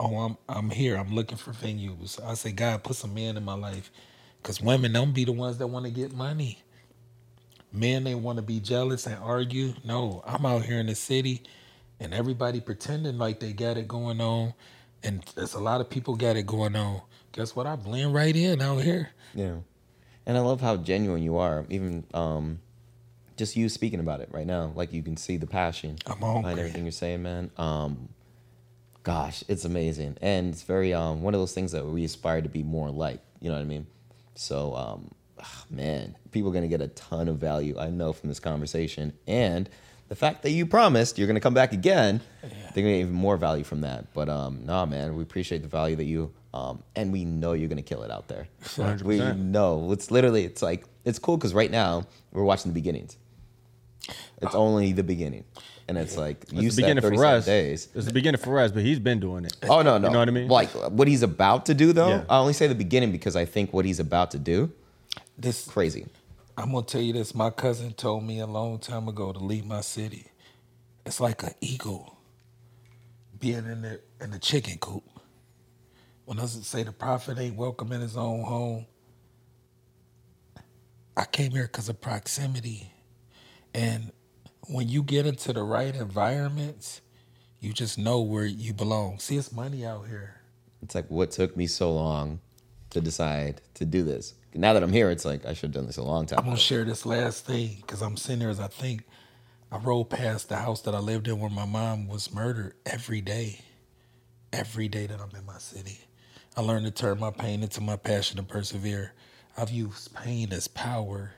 S1: oh I'm I'm here, I'm looking for venues. I say, God, put some men in my life. Cause women don't be the ones that want to get money. Men they want to be jealous and argue. No, I'm out here in the city and everybody pretending like they got it going on. And there's a lot of people got it going on. Guess what? I blend right in out here.
S2: Yeah. And I love how genuine you are. Even um, just you speaking about it right now. Like you can see the passion
S1: I'm
S2: behind everything you're saying, man. Um, gosh, it's amazing. And it's very um one of those things that we aspire to be more like. You know what I mean? So um ah, man, people are gonna get a ton of value, I know, from this conversation. And the fact that you promised you're gonna come back again, they're gonna get even more value from that. But um, nah, man, we appreciate the value that you um, and we know you're gonna kill it out there. We
S3: 100%.
S2: know it's literally it's like it's cool because right now we're watching the beginnings. It's only the beginning, and it's like you
S3: It's the
S2: said
S3: beginning for
S2: 37
S3: us.
S2: days.
S3: It's the beginning for us, but he's been doing it.
S2: Oh no, no,
S3: You know what I mean?
S2: Like what he's about to do, though.
S3: Yeah.
S2: I only say the beginning because I think what he's about to do,
S1: This
S2: crazy.
S1: I'm gonna tell you this. My cousin told me a long time ago to leave my city. It's like an eagle being in the in the chicken coop. When I say the prophet ain't welcome in his own home, I came here because of proximity, and when you get into the right environments, you just know where you belong. See, it's money out here.
S2: It's like what took me so long to decide to do this. Now that I'm here, it's like I should have done this a long time.
S1: I'm gonna
S2: ago.
S1: share this last thing because I'm sitting there as I think. I rode past the house that I lived in where my mom was murdered every day. Every day that I'm in my city. I learned to turn my pain into my passion and persevere. I've used pain as power.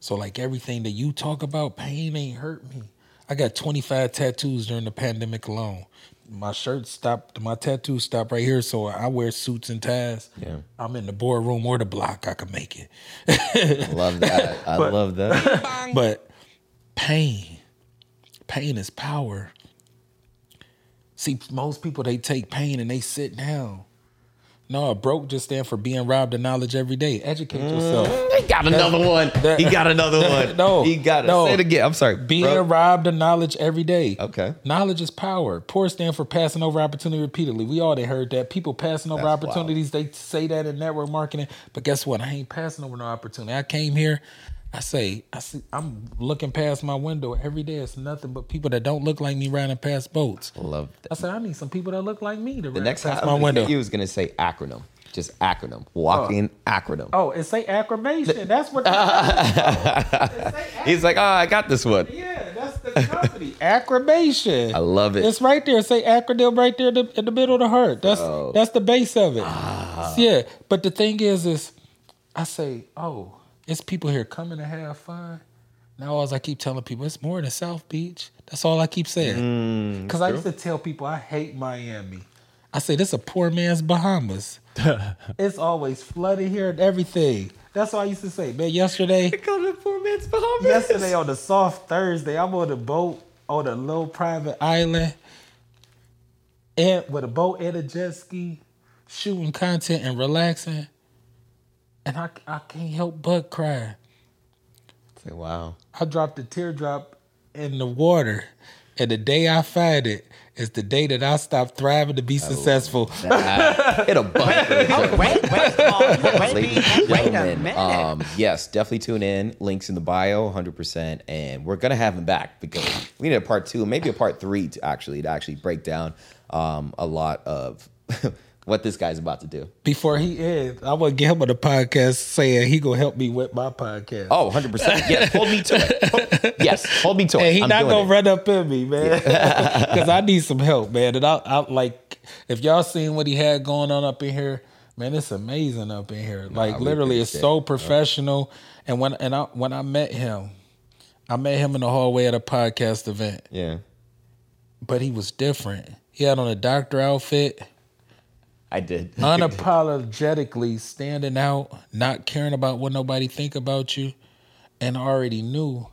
S1: So like everything that you talk about, pain ain't hurt me. I got 25 tattoos during the pandemic alone. My shirt stopped, my tattoos stopped right here, so I wear suits and ties.
S2: Yeah.
S1: I'm in the boardroom or the block, I can make it.
S2: I love that. I (laughs) love that.
S1: But pain, pain is power. See, most people they take pain and they sit down. No, broke just stand for being robbed of knowledge every day. Educate yourself. Mm.
S2: He got another one.
S1: that-
S2: he got another (laughs) one.
S1: No,
S2: he got it.
S1: no.
S2: Say it again. I'm sorry.
S1: Being
S2: bro.
S1: robbed of knowledge every day.
S2: Okay.
S1: Knowledge is power. Poor stand for passing over opportunity repeatedly. We all they heard that. People passing over
S2: That's
S1: opportunities. They say that in network marketing. But guess what? I ain't passing over no opportunity. I came here. I say, I see I'm looking past my window every day. It's nothing but people that don't look like me riding past boats.
S2: Love that.
S1: I said, I need some people that look like me to
S2: The
S1: ride
S2: next
S1: past
S2: time
S1: my window.
S2: he was gonna say acronym. Just acronym. Walking acronym.
S1: Oh, it say acclamation. (laughs) That's what. (laughs)
S2: He's like, oh, I got this one.
S1: yeah, that's the company. acclamation.
S2: I love it.
S1: It's right there. Say acronym right there in the, in the middle of the heart. That's
S2: Bro.
S1: that's the base of it.
S2: Ah.
S1: Yeah, but the thing is, is I say, oh, it's people here coming to have fun. Now, as I keep telling people, it's more than South Beach. That's all I keep
S2: Mm,
S1: saying. Because I used to tell people I hate Miami. I say this a poor man's Bahamas. (laughs) it's always flooded here and everything. That's all I used to say, man. Yesterday,
S2: Come to poor man's Bahamas.
S1: yesterday on the soft Thursday, I'm on a boat on a little private island, and with a boat and a jet ski, shooting content and relaxing, and I I can't help but cry.
S2: Say, wow.
S1: I dropped a teardrop in the water, and the day I find it is the day that I stop thriving to be successful. (laughs)
S2: Hit a button.
S7: Wait, wait, oh, wait, (laughs)
S2: Ladies and
S7: wait a
S2: gentlemen,
S7: minute.
S2: um, yes, definitely tune in. Links in the bio, 100%. And we're going to have him back because we need a part two, maybe a part three to actually to actually break down um, a lot of (laughs) what this guy's about to do.
S1: Before he ends, I want to get him on the podcast saying he gonna help me with my podcast.
S2: Oh, 100%. Yes, hold me to it. (laughs) Yes, hold me to it.
S1: And he
S2: I'm
S1: not gonna
S2: it.
S1: run up in me, man, because (laughs) I need some help, man. And I, I like if y'all seen what he had going on up in here, man, it's amazing up in here. Like literally, it's
S2: appreciate
S1: so professional. And when and I when I met him, I met him in the hallway at a podcast event,
S2: Yeah.
S1: but he was different. He had on a doctor outfit,
S2: I did. (laughs)
S1: unapologetically standing out, not caring about what nobody think about you, and already knew.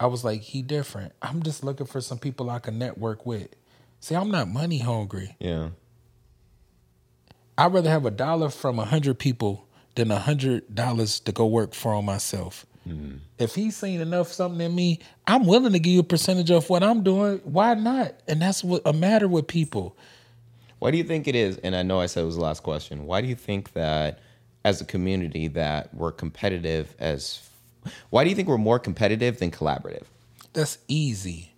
S1: I was like, he different. I'm just looking for some people I can network with. See, I'm not money hungry.
S2: yeah.
S1: I'd rather have a dollar from a hundred people than a hundred dollars to go work for on myself. Hmm. If he's seen enough something in me, I'm willing to give you a percentage of what I'm doing. Why not? And that's what a matter with people.
S2: Why do you think it is? And I know I said it was the last question. Why do you think that as a community that we're competitive as why do you think we're more competitive than collaborative?
S1: That's easy.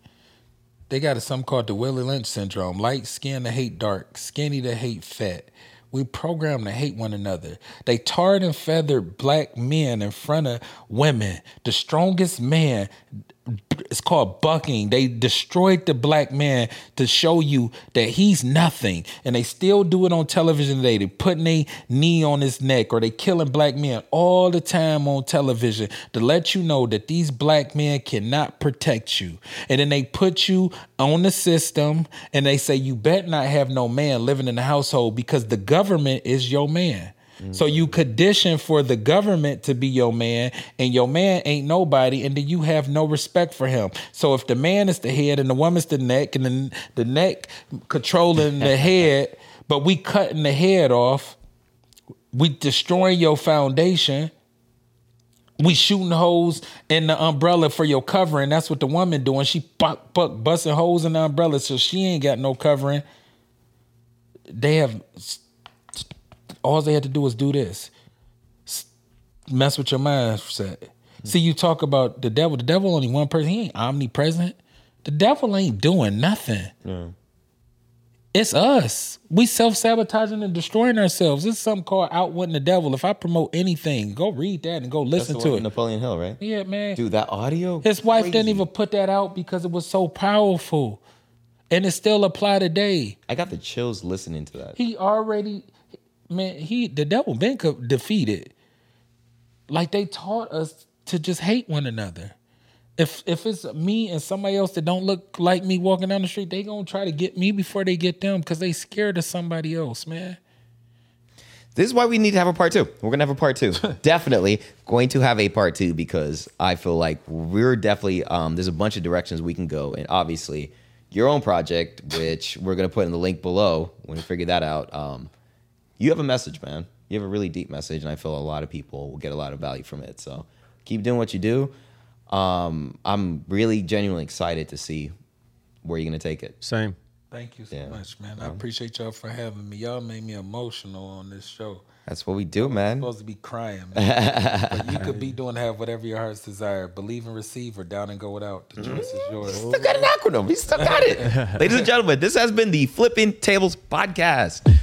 S1: They got a something called the Willie Lynch syndrome. Light skin to hate dark, skinny to hate fat. We program to hate one another. They tarred and feathered black men in front of women. The strongest man it's called bucking. They destroyed the black man to show you that he's nothing. And they still do it on television today. They putting a knee on his neck or they killing black men all the time on television to let you know that these black men cannot protect you. And then they put you on the system and they say you bet not have no man living in the household because the government is your man. So you condition for the government to be your man, and your man ain't nobody, and then you have no respect for him. So if the man is the head and the woman's the neck, and then the neck controlling the (laughs) head, but we cutting the head off, we destroying your foundation. We shooting holes in the umbrella for your covering. That's what the woman doing. She buck, buck busting holes in the umbrella, so she ain't got no covering. They have all they had to do was do this. Mess with your mindset. See you talk about the devil. The devil only one person. He ain't omnipresent. The devil ain't doing nothing. It's us. We self-sabotaging and destroying ourselves. It's something called outwitting the devil. If i promote anything go read that and go listen to it.
S2: Napoleon Hill, right?
S1: yeah man.
S2: Dude, that audio.
S1: his wife didn't even put that out because it was so powerful. And it still apply today.
S2: I got the chills listening to that.
S1: he already man he the devil been co- defeated like they taught us to just hate one another if if it's me and somebody else that don't look like me walking down the street they gonna try to get me before they get them because they scared of somebody else man
S2: This is why we need to have a part two. We're gonna have a part two. (laughs) definitely going to have a part two because I feel like we're definitely um, there's a bunch of directions we can go, and obviously your own project, which we're gonna put in the link below when we figure that out. Um, you have a message, man. You have a really deep message, and I feel a lot of people will get a lot of value from it. So keep doing what you do. Um, I'm really genuinely excited to see where you're gonna take it.
S3: Same.
S1: thank you so
S2: Yeah.
S1: much man i appreciate y'all for having me y'all made me emotional on this show
S2: That's what we do, man.
S1: supposed to be crying (laughs) man. but you could be doing have whatever your heart's desire believe and receive or down and go without the choice is yours
S2: Still got an acronym. He still got it. (laughs) Ladies and gentlemen, this has been the Flipping Tables Podcast.